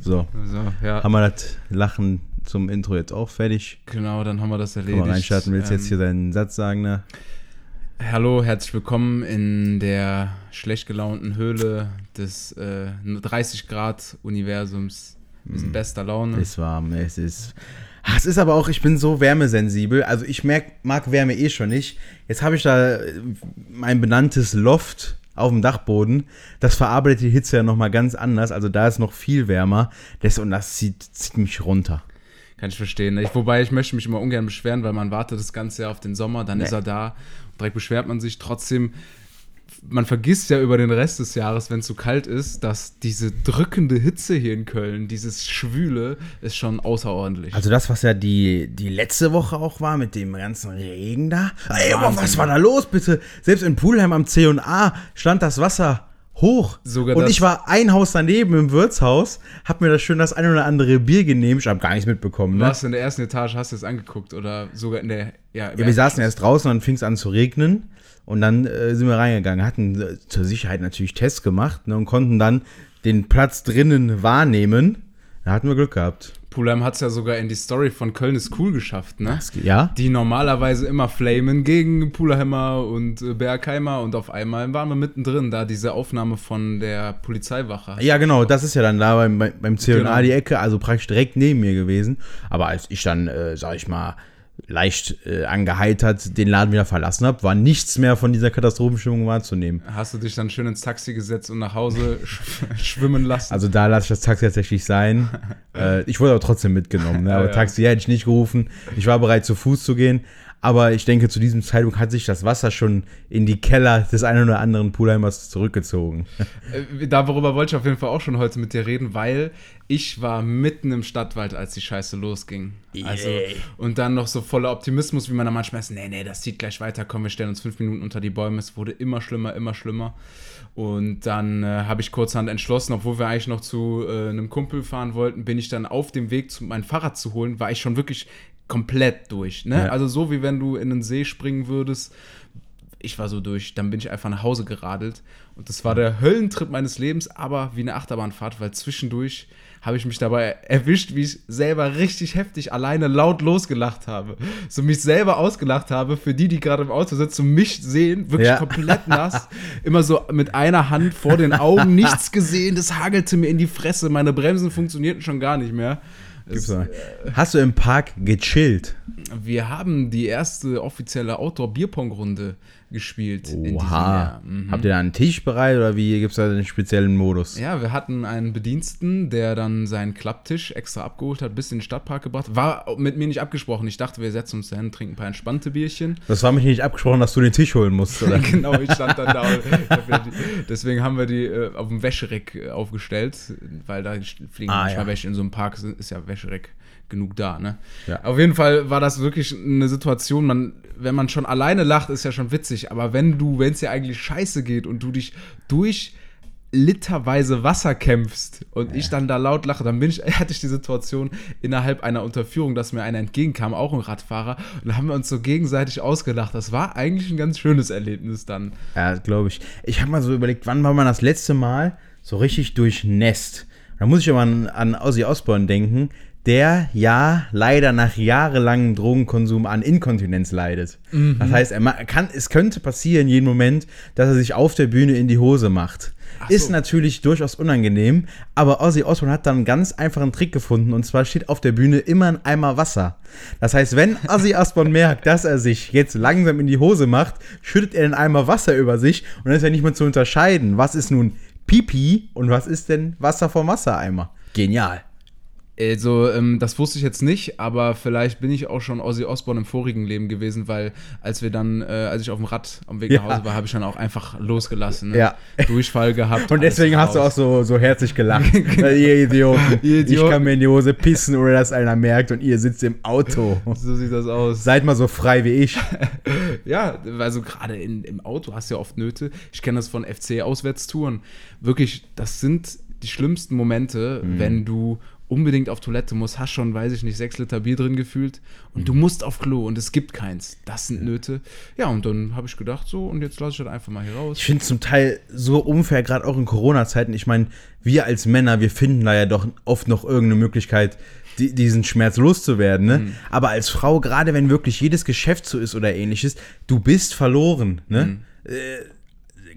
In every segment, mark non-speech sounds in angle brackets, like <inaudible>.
So, So, ja. haben wir das Lachen zum Intro jetzt auch fertig. Genau, dann haben wir das erledigt. man reinstarten, willst du Ähm, jetzt hier deinen Satz sagen, ne? Hallo, herzlich willkommen in der schlecht gelaunten Höhle des äh, 30 Grad Universums. Wir sind bester Laune. Es ist warm, es ist. Ah, Es ist aber auch, ich bin so wärmesensibel. Also ich merk, mag Wärme eh schon nicht. Jetzt habe ich da mein benanntes Loft auf dem Dachboden. Das verarbeitet die Hitze ja nochmal ganz anders. Also da ist noch viel wärmer. Das, und das zieht, zieht mich runter. Kann ich verstehen. Ich, wobei ich möchte mich immer ungern beschweren, weil man wartet das ganze Jahr auf den Sommer, dann Nee. ist er da. Und direkt beschwert man sich. Trotzdem, man vergisst ja über den Rest des Jahres, wenn es so kalt ist, dass diese drückende Hitze hier in Köln, dieses Schwüle, ist schon außerordentlich. Also das, was ja die, die letzte Woche auch war mit dem ganzen Regen da. Ey, aber Wahnsinn. was war da los, bitte? Selbst in Pulheim am C&A stand das Wasser hoch. Sogar und ich war ein Haus daneben im Wirtshaus, hab mir das schön das ein oder andere Bier genehm. Ich hab gar nichts mitbekommen, ne? Was in der ersten Etage hast du es angeguckt oder sogar in der ja, Ja, wir saßen erst draußen und dann fing es an zu regnen. Und dann äh, sind wir reingegangen, hatten äh, zur Sicherheit natürlich Tests gemacht ne, und konnten dann den Platz drinnen wahrnehmen. Da hatten wir Glück gehabt. Pulheim hat es ja sogar in die Story von Köln ist cool geschafft, ne? Ja? Die normalerweise immer flamen gegen Pulheimer und äh, Bergheimer und auf einmal waren wir mittendrin, da diese Aufnahme von der Polizeiwache. Ja, genau, das ist ja dann da beim, beim C&A Genau. die Ecke, also praktisch direkt neben mir gewesen. Aber als ich dann, äh, sag ich mal, leicht äh, angeheitert den Laden wieder verlassen habe, war nichts mehr von dieser Katastrophenstimmung wahrzunehmen. Hast du dich dann schön ins Taxi gesetzt und nach Hause <laughs> sch schwimmen lassen? Also da lasse ich das Taxi tatsächlich sein. <laughs> äh, ich wurde aber trotzdem mitgenommen. Ne? Aber Ja, ja. Taxi hätte ich nicht gerufen. Ich war bereit, zu Fuß zu gehen. Aber ich denke, zu diesem Zeitpunkt hat sich das Wasser schon in die Keller des einen oder anderen Poolheimers zurückgezogen. Äh, Darüber wollte ich auf jeden Fall auch schon heute mit dir reden, weil ich war mitten im Stadtwald, als die Scheiße losging. Also, Yay. und dann noch so voller Optimismus, wie man da manchmal ist, nee, nee, das zieht gleich weiter, komm, wir stellen uns fünf Minuten unter die Bäume. Es wurde immer schlimmer, immer schlimmer. Und dann äh, habe ich kurzhand entschlossen, obwohl wir eigentlich noch zu äh, einem Kumpel fahren wollten, bin ich dann auf dem Weg, zu, mein Fahrrad zu holen, war ich schon wirklich komplett durch. Ne? Ja. Also so wie wenn du in den See springen würdest, ich war so durch, dann bin ich einfach nach Hause geradelt und das war der Höllentrip meines Lebens, aber wie eine Achterbahnfahrt, weil zwischendurch habe ich mich dabei erwischt, wie ich selber richtig heftig alleine laut losgelacht habe. So mich selber ausgelacht habe, für die, die gerade im Auto sitzen mich sehen, wirklich Ja. komplett <laughs> nass, immer so mit einer Hand vor den Augen, nichts gesehen, das hagelte mir in die Fresse, meine Bremsen funktionierten schon gar nicht mehr. Es, noch. Hast du im Park gechillt? wir haben die erste offizielle Outdoor-Bierpong-Runde gespielt Oha. Mhm. Habt ihr da einen Tisch bereit oder wie gibt es da einen speziellen Modus? Ja, wir hatten einen Bediensten, der dann seinen Klapptisch extra abgeholt hat, bis in den Stadtpark gebracht. War mit mir nicht abgesprochen. Ich dachte, wir setzen uns dahin, trinken ein paar entspannte Bierchen. Das war mich nicht abgesprochen, dass du den Tisch holen musst, oder? <laughs> genau, ich stand dann da. <laughs> Deswegen haben wir die äh, auf dem Wäschereck äh, aufgestellt, weil da fliegen Ah, manchmal ja. Wäsche in so einem Park, ist ja Wäschereck genug da, ne? Ja. Auf jeden Fall war das wirklich eine Situation, man, wenn man schon alleine lacht, ist ja schon witzig, aber wenn du, wenn es dir eigentlich scheiße geht und du dich durch literweise Wasser kämpfst und ich dann da laut lache, dann bin ich, <laughs> hatte ich die Situation innerhalb einer Unterführung, dass mir einer entgegenkam, auch ein Radfahrer, und da haben wir uns so gegenseitig ausgelacht. Das war eigentlich ein ganz schönes Erlebnis dann. Ja, glaube ich. Ich habe mal so überlegt, wann war man das letzte Mal so richtig durchnässt? Da muss ich aber an, an Ozzy Osbourne denken, der ja leider nach jahrelangem Drogenkonsum an Inkontinenz leidet. Das heißt, er kann, es könnte passieren jeden Moment, dass er sich auf der Bühne in die Hose macht. Ach so. Ist natürlich durchaus unangenehm, aber Ozzy Osbourne hat dann einen ganz einfachen Trick gefunden und zwar steht auf der Bühne immer ein Eimer Wasser. Das heißt, wenn Ozzy Osbourne merkt, dass er sich jetzt langsam in die Hose macht, schüttet er den Eimer Wasser über sich und dann ist ja nicht mehr zu unterscheiden, was ist nun Pipi und was ist denn Wasser vom Wassereimer. Genial. Also, ähm, das wusste ich jetzt nicht, aber vielleicht bin ich auch schon Ozzy Osbourne im vorigen Leben gewesen, weil als wir dann, äh, als ich auf dem Rad am Weg nach Hause war, habe ich dann auch einfach losgelassen. Ne? Ja. Durchfall gehabt. <laughs> Und deswegen hast du auch so, so herzlich gelacht. Weil <laughs> ihr Idioten. <laughs> Ihr Ich Idioten. kann mir in die Hose pissen, ohne dass einer merkt und ihr sitzt im Auto. So sieht das aus. Seid mal so frei wie ich. Ja, also gerade im Auto hast du ja oft Nöte. Ich kenne das von FC-Auswärtstouren. Wirklich, das sind die schlimmsten Momente, Mhm. wenn du unbedingt auf Toilette musst, hast schon, weiß ich nicht, sechs Liter Bier drin gefühlt und du musst auf Klo und es gibt keins. Das sind Nöte. Ja, und dann habe ich gedacht, so, und jetzt lasse ich das einfach mal hier raus. Ich finde es zum Teil so unfair, gerade auch in Corona-Zeiten. Ich meine, wir als Männer, wir finden da ja doch oft noch irgendeine Möglichkeit, die, diesen Schmerz loszuwerden. Ne? Aber als Frau, gerade wenn wirklich jedes Geschäft so ist oder ähnliches, du bist verloren. Ne? Äh,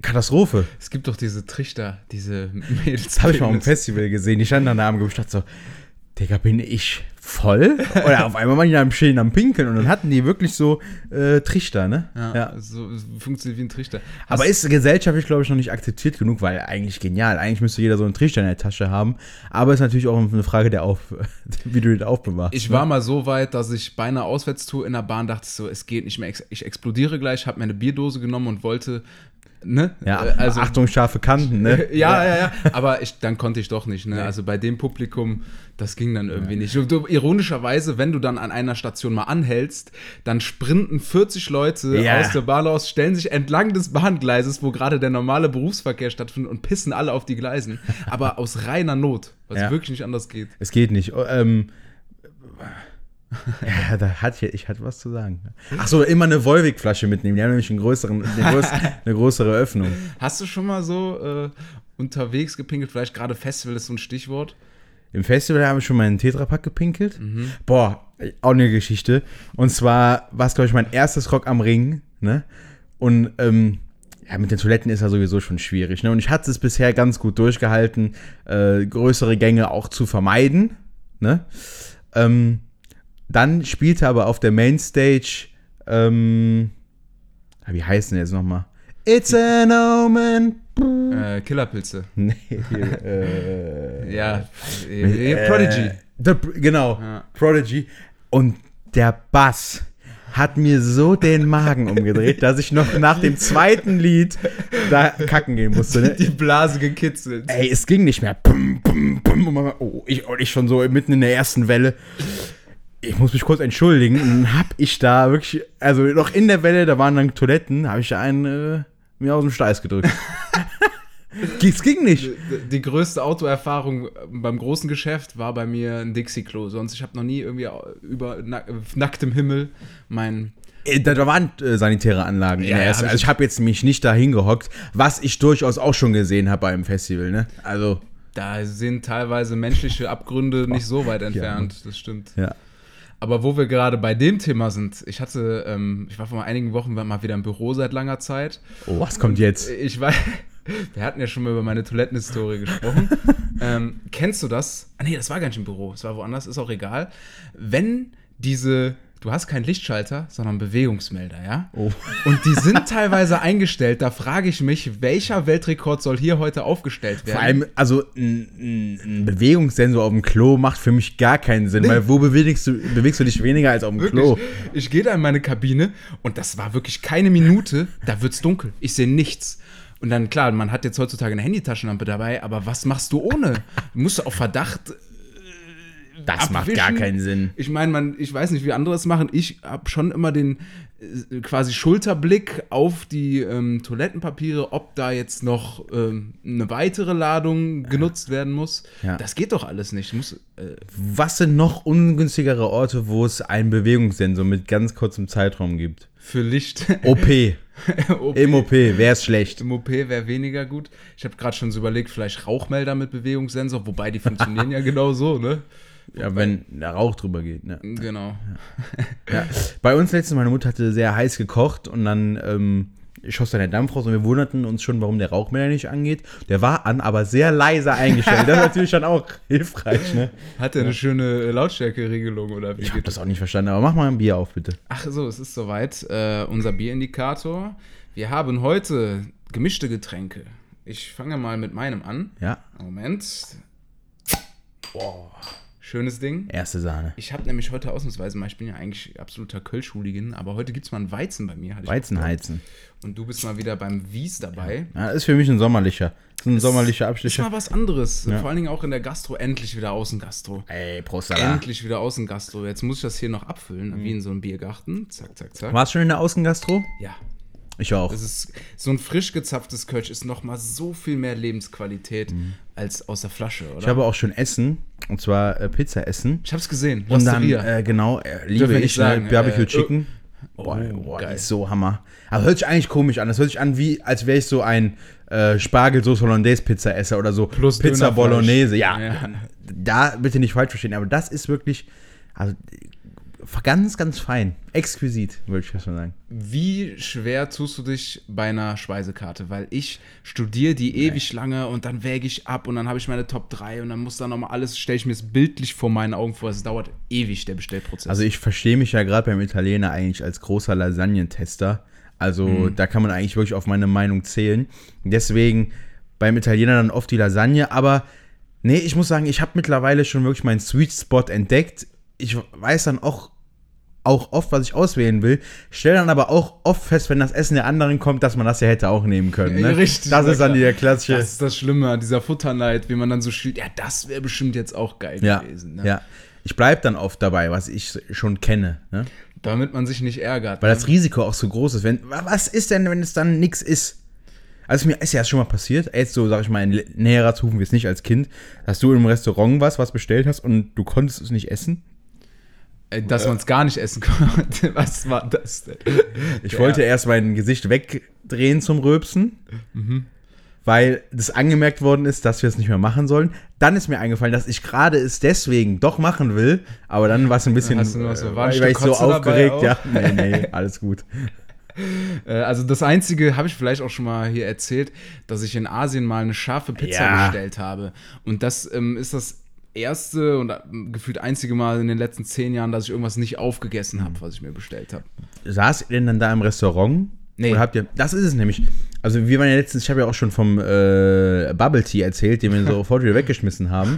Katastrophe. Es gibt doch diese Trichter, diese Mädels. <laughs> Das habe ich mal am Festival gesehen. Die standen an der Arm und dachte so, Digga, bin ich voll? Oder auf einmal waren die da am Schillen am Pinkeln und dann hatten die wirklich so äh, Trichter, ne? Ja, So, so funktioniert wie ein Trichter. Aber ist gesellschaftlich, glaube ich, noch nicht akzeptiert genug, weil eigentlich genial. Eigentlich müsste jeder so einen Trichter in der Tasche haben. Aber ist natürlich auch eine Frage der Auf, <laughs> wie du den aufbewahrst. Ich ne? war mal so weit, dass ich bei einer Auswärtstour in der Bahn dachte so, es geht nicht mehr, ich explodiere gleich, habe mir eine Bierdose genommen und wollte, ne? Ja, Äh, also Achtung, scharfe Kanten, ne? <laughs> Ja, ja, ja. Aber ich, dann konnte ich doch nicht. Ne? Also bei dem Publikum, das ging dann irgendwie nicht. Und du, ironischerweise, wenn du dann an einer Station mal anhältst, dann sprinten 40 Leute Ja. aus der Bahn aus, stellen sich entlang des Bahngleises, wo gerade der normale Berufsverkehr stattfindet und pissen alle auf die Gleisen. Aber aus reiner Not, was Ja. wirklich nicht anders geht. Es geht nicht. Ähm, ja, da hatte ich, ich hatte was zu sagen. Ach so, immer eine Volvic-Flasche mitnehmen. Die haben nämlich einen größeren, eine, <laughs> größ, eine größere Öffnung. Hast du schon mal so äh, unterwegs gepinkelt? Vielleicht gerade Festival ist so ein Stichwort. Im Festival habe ich schon mal einen Tetrapack gepinkelt. Boah, auch eine Geschichte. Und zwar war es, glaube ich, mein erstes Rock am Ring. Ne? Und ähm, ja, mit den Toiletten ist ja sowieso schon schwierig. Ne? Und ich hatte es bisher ganz gut durchgehalten, äh, größere Gänge auch zu vermeiden. Ne? Ähm, dann spielte aber auf der Mainstage, ähm, ah, wie heißt denn jetzt nochmal? It's an omen. Äh, Killerpilze. <laughs> Nee, hier, äh, Ja, äh, Prodigy. The, genau, Ja. Prodigy. Und der Bass hat mir so den Magen umgedreht, dass ich noch nach dem zweiten Lied da kacken gehen musste. Ne? Die Blase gekitzelt. Ey, es ging nicht mehr. Und oh, ich, und ich schon so mitten in der ersten Welle. Ich muss mich kurz entschuldigen. Dann hab ich da wirklich, also noch in der Welle, da waren dann Toiletten, habe ich da einen äh, mir aus dem Steiß gedrückt. <laughs> es ging nicht. Die- Die größte Autoerfahrung beim großen Geschäft war bei mir ein Dixie-Klo. Sonst, ich habe noch nie irgendwie über nack, nacktem Himmel mein. Äh, Da, da waren äh, sanitäre Anlagen in Ja, der ja, ersten. Also ich habe jetzt mich nicht da hingehockt, was ich durchaus auch schon gesehen habe beim Festival, ne? Also, Da sind teilweise menschliche Abgründe nicht so weit entfernt. Das stimmt. ja. Aber wo wir gerade bei dem Thema sind, ich hatte, ähm, ich war vor einigen Wochen mal wieder im Büro seit langer Zeit. Oh, was kommt jetzt? Ich weiß, <laughs> wir hatten ja schon mal über meine Toilettenhistorie gesprochen. <laughs> ähm, kennst du das? Ah, nee, das war gar nicht im Büro, es war woanders, ist auch egal. Wenn diese, du hast keinen Lichtschalter, sondern Bewegungsmelder, ja? Oh. Und die sind teilweise eingestellt, da frage ich mich, welcher Weltrekord soll hier heute aufgestellt werden? Vor allem, also ein, ein, Bewegungssensor auf dem Klo macht für mich gar keinen Sinn, weil wo bewegst du, bewegst du dich weniger als auf dem Wirklich, Klo? ich gehe da in meine Kabine und das war wirklich keine Minute, da wird's dunkel. Ich sehe nichts. Und dann, klar, man hat jetzt heutzutage eine Handytaschenlampe dabei, aber was machst du ohne? Du musst auf Verdacht. Das macht abwischen. gar keinen Sinn. Ich meine, man, ich weiß nicht, wie andere es machen. Ich habe schon immer den äh, quasi Schulterblick auf die ähm, Toilettenpapiere, ob da jetzt noch ähm, eine weitere Ladung genutzt werden muss. Ja. Das geht doch alles nicht. Muss, äh, Was sind noch ungünstigere Orte, wo es einen Bewegungssensor mit ganz kurzem Zeitraum gibt? für Licht. OP. <laughs> OP. Im OP wäre es schlecht. Im OP wäre weniger gut. Ich habe gerade schon so überlegt, vielleicht Rauchmelder mit Bewegungssensor, wobei die funktionieren <laughs> ja genau so, ne? Ja, wenn der Rauch drüber geht. Ne? Genau. Ja. Bei uns letztens, meine Mutter hatte sehr heiß gekocht und dann ähm, schoss dann der Dampf raus und wir wunderten uns schon, warum der Rauchmelder nicht angeht. Der war an, aber sehr leise eingestellt. Das ist natürlich dann auch hilfreich, ne? Hat er eine schöne Lautstärkeregelung oder wie Ich habe das? auch nicht verstanden, aber mach mal ein Bier auf, bitte. Ach so, es ist soweit. Äh, unser Bierindikator. Wir haben heute gemischte Getränke. Ich fange mal mit meinem an. Ja, Moment. Schönes Ding. erste Sahne. Ich habe nämlich heute ausnahmsweise mal, ich bin ja eigentlich absoluter Kölsch-Hooligan, aber heute gibt es mal einen Weizen bei mir. Weizenheizen. Und du bist mal wieder beim Wies dabei. Ja, ist für mich ein sommerlicher. Ist ein sommerlicher Ist Abstecher. mal was anderes. Ja. Vor allen Dingen auch in der Gastro. Endlich wieder Außengastro. Ey, Prost, Alter. Endlich wieder Außengastro. Jetzt muss ich das hier noch abfüllen, wie in so einem Biergarten. Zack, zack, zack. Warst du schon in der Außengastro? Ja. Ich auch. Das ist, so ein frisch gezapftes Kölsch ist noch mal so viel mehr Lebensqualität als aus der Flasche, oder? Mhm. Ich habe auch schon Essen, und zwar äh, Pizza essen. ich hab's gesehen. Und dann, äh, genau, äh, liebe nicht ich, ne, sagen, Barbecue äh, Chicken. oh, boah, boah geil. ist so Hammer. Aber hört sich eigentlich komisch an. Das hört sich an, wie als wäre ich so ein äh, Spargelsoße Hollandaise Pizza esser oder so. Plus Pizza. Bolognese. Ja, Ja. da bitte nicht falsch verstehen, aber das ist wirklich, also ganz, ganz fein. Exquisit, würde ich mal sagen. Wie schwer tust du dich bei einer Speisekarte? Weil ich studiere die ewig lange und dann wäge ich ab und dann habe ich meine Top 3 und dann muss dann nochmal alles, stelle ich mir es bildlich vor meinen Augen vor. Es dauert ewig, der Bestellprozess. Also ich verstehe mich ja gerade beim Italiener eigentlich als großer Lasagnentester. Also Mhm. da kann man eigentlich wirklich auf meine Meinung zählen. Deswegen beim Italiener dann oft die Lasagne. Aber nee, ich muss sagen, ich habe mittlerweile schon wirklich meinen Sweet Spot entdeckt. Ich weiß dann auch, auch oft, was ich auswählen will. Stelle dann aber auch oft fest, wenn das Essen der anderen kommt, dass man das ja hätte auch nehmen können. Ne? Richtig, Das ist dann klar. der klassische. das ist das Schlimme an dieser Futterneid, wie man dann so spielt. Ja, das wäre bestimmt jetzt auch geil ja, gewesen. Ne? ja. Ich bleibe dann oft dabei, was ich schon kenne. Ne? Damit man sich nicht ärgert. Weil ne? das Risiko auch so groß ist. Wenn, was ist denn, wenn es dann nichts ist? Also mir ist ja schon mal passiert, jetzt so, sag ich mal, in näherer Zukunft, jetzt nicht als Kind, dass du im Restaurant was, was bestellt hast und du konntest es nicht essen. Äh, Dass man es gar nicht essen <laughs> konnte. Was war das denn? Ich Ja. wollte erst mein Gesicht wegdrehen zum Röpsen, weil das angemerkt worden ist, dass wir es nicht mehr machen sollen. Dann ist mir eingefallen, dass ich gerade es deswegen doch machen will, aber dann war es ein bisschen, Hast du noch so- war weil Stück ich so aufgeregt, ja. Nee, nee, alles gut. <laughs> Äh, Also das Einzige, habe ich vielleicht auch schon mal hier erzählt, dass ich in Asien mal eine scharfe Pizza Ja. bestellt habe. Und das ähm, ist das erste und ähm, gefühlt einzige Mal in den letzten zehn Jahren, dass ich irgendwas nicht aufgegessen habe, was ich mir bestellt habe. Saß ihr denn dann da im Restaurant? Nee. Oder habt ihr, das ist es nämlich. Also wir waren ja letztens, ich habe ja auch schon vom äh, Bubble Tea erzählt, den wir <laughs> sofort wieder weggeschmissen haben.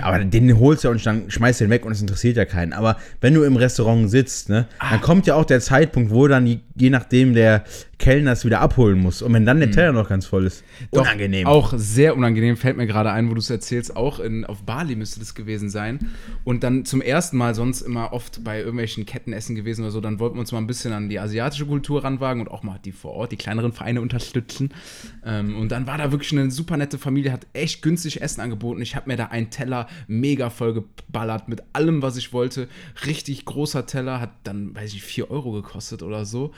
Aber den holst du ja und dann schmeißt du den weg und es interessiert ja keinen. Aber wenn du im Restaurant sitzt, ne, Ah. dann kommt ja auch der Zeitpunkt, wo dann je, nachdem der Kellner es wieder abholen muss. Und wenn dann der Teller noch ganz voll ist, Mhm. Doch, unangenehm. Auch sehr unangenehm, fällt mir gerade ein, wo du es erzählst. Auch in, auf Bali müsste das gewesen sein. Und dann zum ersten Mal, sonst immer oft bei irgendwelchen Kettenessen gewesen oder so, dann wollten wir uns mal ein bisschen an die asiatische Kultur ranwagen und auch mal die vor Ort, die kleineren Vereine unterstützen. Ähm, und dann war da wirklich eine super nette Familie, hat echt günstig Essen angeboten. Ich habe mir da einen Teller mega voll geballert mit allem, was ich wollte. Richtig großer Teller, hat dann, weiß ich, 4 Euro gekostet oder so.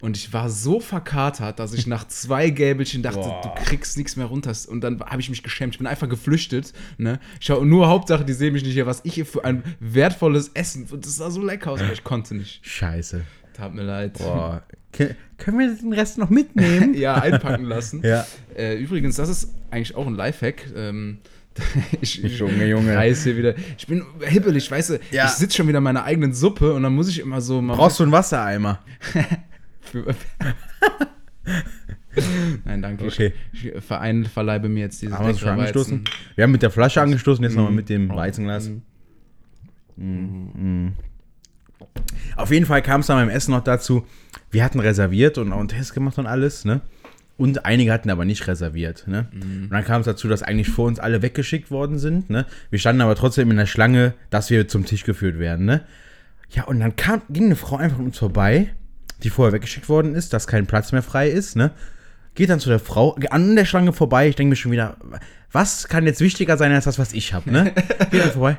Und ich war so verkatert, dass ich nach zwei Gäbelchen dachte, Boah. du kriegst nichts mehr runter. Und dann habe ich mich geschämt. Ich bin einfach geflüchtet. Ne? Ich schau, nur Hauptsache, die sehen mich nicht hier, was ich hier für ein wertvolles Essen. Und das sah so lecker aus, aber ich konnte nicht. Scheiße. Tat mir leid. Boah. Ke- Können wir den Rest noch mitnehmen? <laughs> Ja, einpacken lassen. Ja. Äh, übrigens, das ist eigentlich auch ein Lifehack. Ähm, <laughs> ich, ich Junge, Junge. reiß hier wieder. Ich bin hippelig, weißt du, Ja. ich sitze schon wieder in meiner eigenen Suppe und dann muss ich immer so mal Brauchst du einen Wassereimer? <laughs> Nein, danke. Okay. Ich, ich verein, verleibe mir jetzt dieses Haben wir schon angestoßen? Wir haben mit der Flasche angestoßen, jetzt Mhm. nochmal mit dem Weizenglas. Mhm. Auf jeden Fall kam es dann beim Essen noch dazu, wir hatten reserviert und auch einen Test gemacht und alles, ne? Und einige hatten aber nicht reserviert, ne? Und dann kam es dazu, dass eigentlich vor uns alle weggeschickt worden sind, ne? Wir standen aber trotzdem in der Schlange, dass wir zum Tisch geführt werden, ne? Ja, und dann kam, ging eine Frau einfach an uns vorbei, die vorher weggeschickt worden ist, dass kein Platz mehr frei ist, ne? Geht dann zu der Frau, an der Schlange vorbei. Ich denke mir schon wieder, was kann jetzt wichtiger sein als das, was ich habe, ne? <laughs> Geht dann vorbei.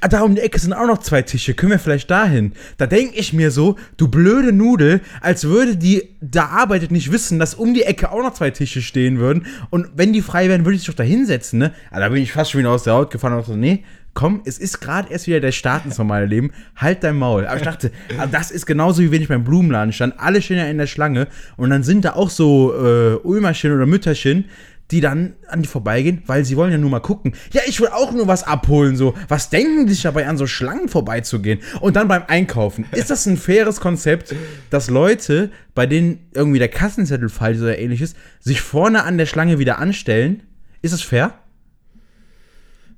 Ah, da um die Ecke sind auch noch zwei Tische. Können wir vielleicht dahin? Da denke ich mir so, du blöde Nudel, als würde die da arbeitet nicht wissen, dass um die Ecke auch noch zwei Tische stehen würden. Und wenn die frei wären, würde ich dich doch da hinsetzen, ne? Ah, da bin ich fast schon wieder aus der Haut gefahren und so, nee, komm, es ist gerade erst wieder der Start ins normale Leben, halt dein Maul. Aber ich dachte, ah, das ist genauso wie wenn ich beim Blumenladen stand. Alle stehen ja in der Schlange und dann sind da auch so äh, Ulmerchen oder Mütterchen, die dann an die vorbeigehen, weil sie wollen ja nur mal gucken. Ja, ich will auch nur was abholen, so. Was denken die sich dabei an, so Schlangen vorbeizugehen? Und dann beim Einkaufen. Ist das ein faires Konzept, dass Leute, bei denen irgendwie der Kassenzettel falsch oder ähnliches, sich vorne an der Schlange wieder anstellen? Ist das fair?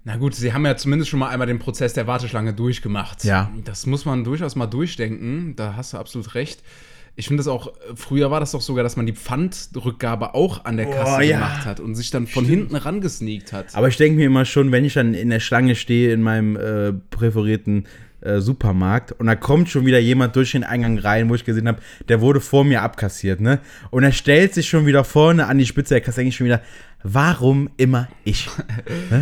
Na gut, sie haben ja zumindest schon mal einmal den Prozess der Warteschlange durchgemacht. Ja. Das muss man durchaus mal durchdenken. Da hast du absolut recht. Ich finde das auch, früher war das doch sogar, dass man die Pfandrückgabe auch an der Kasse Oh, ja. gemacht hat und sich dann von hinten rangesneakt hat. Aber ich denke mir immer schon, wenn ich dann in der Schlange stehe in meinem äh, präferierten äh, Supermarkt und da kommt schon wieder jemand durch den Eingang rein, wo ich gesehen habe, der wurde vor mir abkassiert, ne? Und er stellt sich schon wieder vorne an die Spitze der Kasse, denke ich schon wieder, warum immer ich?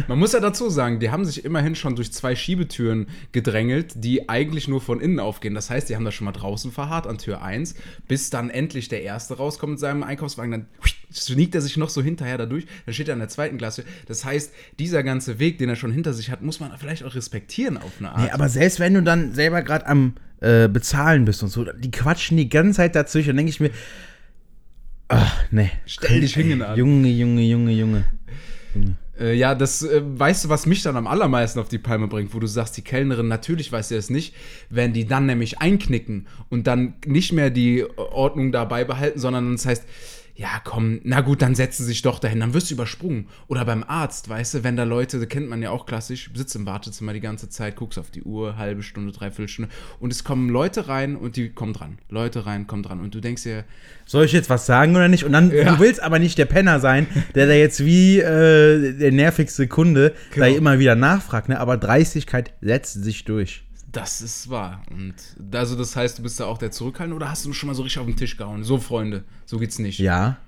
Man muss ja dazu sagen, die haben sich immerhin schon durch zwei Schiebetüren gedrängelt, die eigentlich nur von innen aufgehen. Das heißt, die haben da schon mal draußen verharrt an Tür 1, bis dann endlich der Erste rauskommt mit seinem Einkaufswagen. Dann sneakt er sich noch so hinterher dadurch. Dann steht er in der zweiten Klasse. Das heißt, dieser ganze Weg, den er schon hinter sich hat, muss man vielleicht auch respektieren auf eine Art. Nee, aber selbst wenn du dann selber gerade am äh, Bezahlen bist und so, die quatschen die ganze Zeit dazwischen, dann denke ich mir, ach, nee. Stell dich hin an. Junge, Junge, Junge, Junge. Äh, ja, das äh, weißt du, was mich dann am allermeisten auf die Palme bringt, wo du sagst, die Kellnerin, natürlich weiß sie es nicht, wenn die dann nämlich einknicken und dann nicht mehr die Ordnung dabei behalten, sondern das heißt, ja, komm, na gut, dann setzen sie sich doch dahin, dann wirst du übersprungen. Oder beim Arzt, weißt du, wenn da Leute, das kennt man ja auch klassisch, sitzt im Wartezimmer die ganze Zeit, guckst auf die Uhr, halbe Stunde, dreiviertel Stunde und es kommen Leute rein und die kommen dran. Leute rein, kommen dran und du denkst dir, Soll ich jetzt was sagen oder nicht? Und dann, Ja. du willst aber nicht der Penner sein, der da jetzt wie äh, der nervigste Kunde da Genau. immer wieder nachfragt, ne? Aber Dreistigkeit setzt sich durch. Das ist wahr. Und also das heißt, du bist da auch der Zurückhaltende oder hast du schon mal so richtig auf den Tisch gehauen? So, Freunde, so geht's nicht. Ja.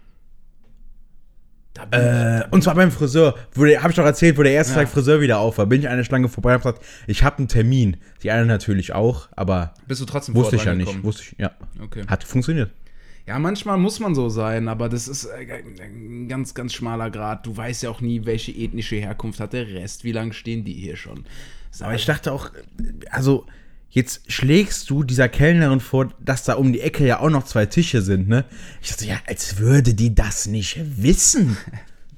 Äh, und zwar beim Friseur, wo der, hab ich doch erzählt, wo der erste Ja. Tag Friseur wieder auf war, bin ich eine Schlange vorbei und hab gesagt, ich habe einen Termin. Die eine natürlich auch, aber bist du trotzdem wusste ich ja nicht. Wusste ich, ja. Okay. Hat funktioniert. Ja, manchmal muss man so sein, aber das ist äh, ein ganz, ganz schmaler Grad. Du weißt ja auch nie, welche ethnische Herkunft hat der Rest. Wie lange stehen die hier schon? Aber ich dachte auch, also jetzt schlägst du dieser Kellnerin vor, dass da um die Ecke ja auch noch zwei Tische sind, ne? Ich dachte, ja, als würde die das nicht wissen.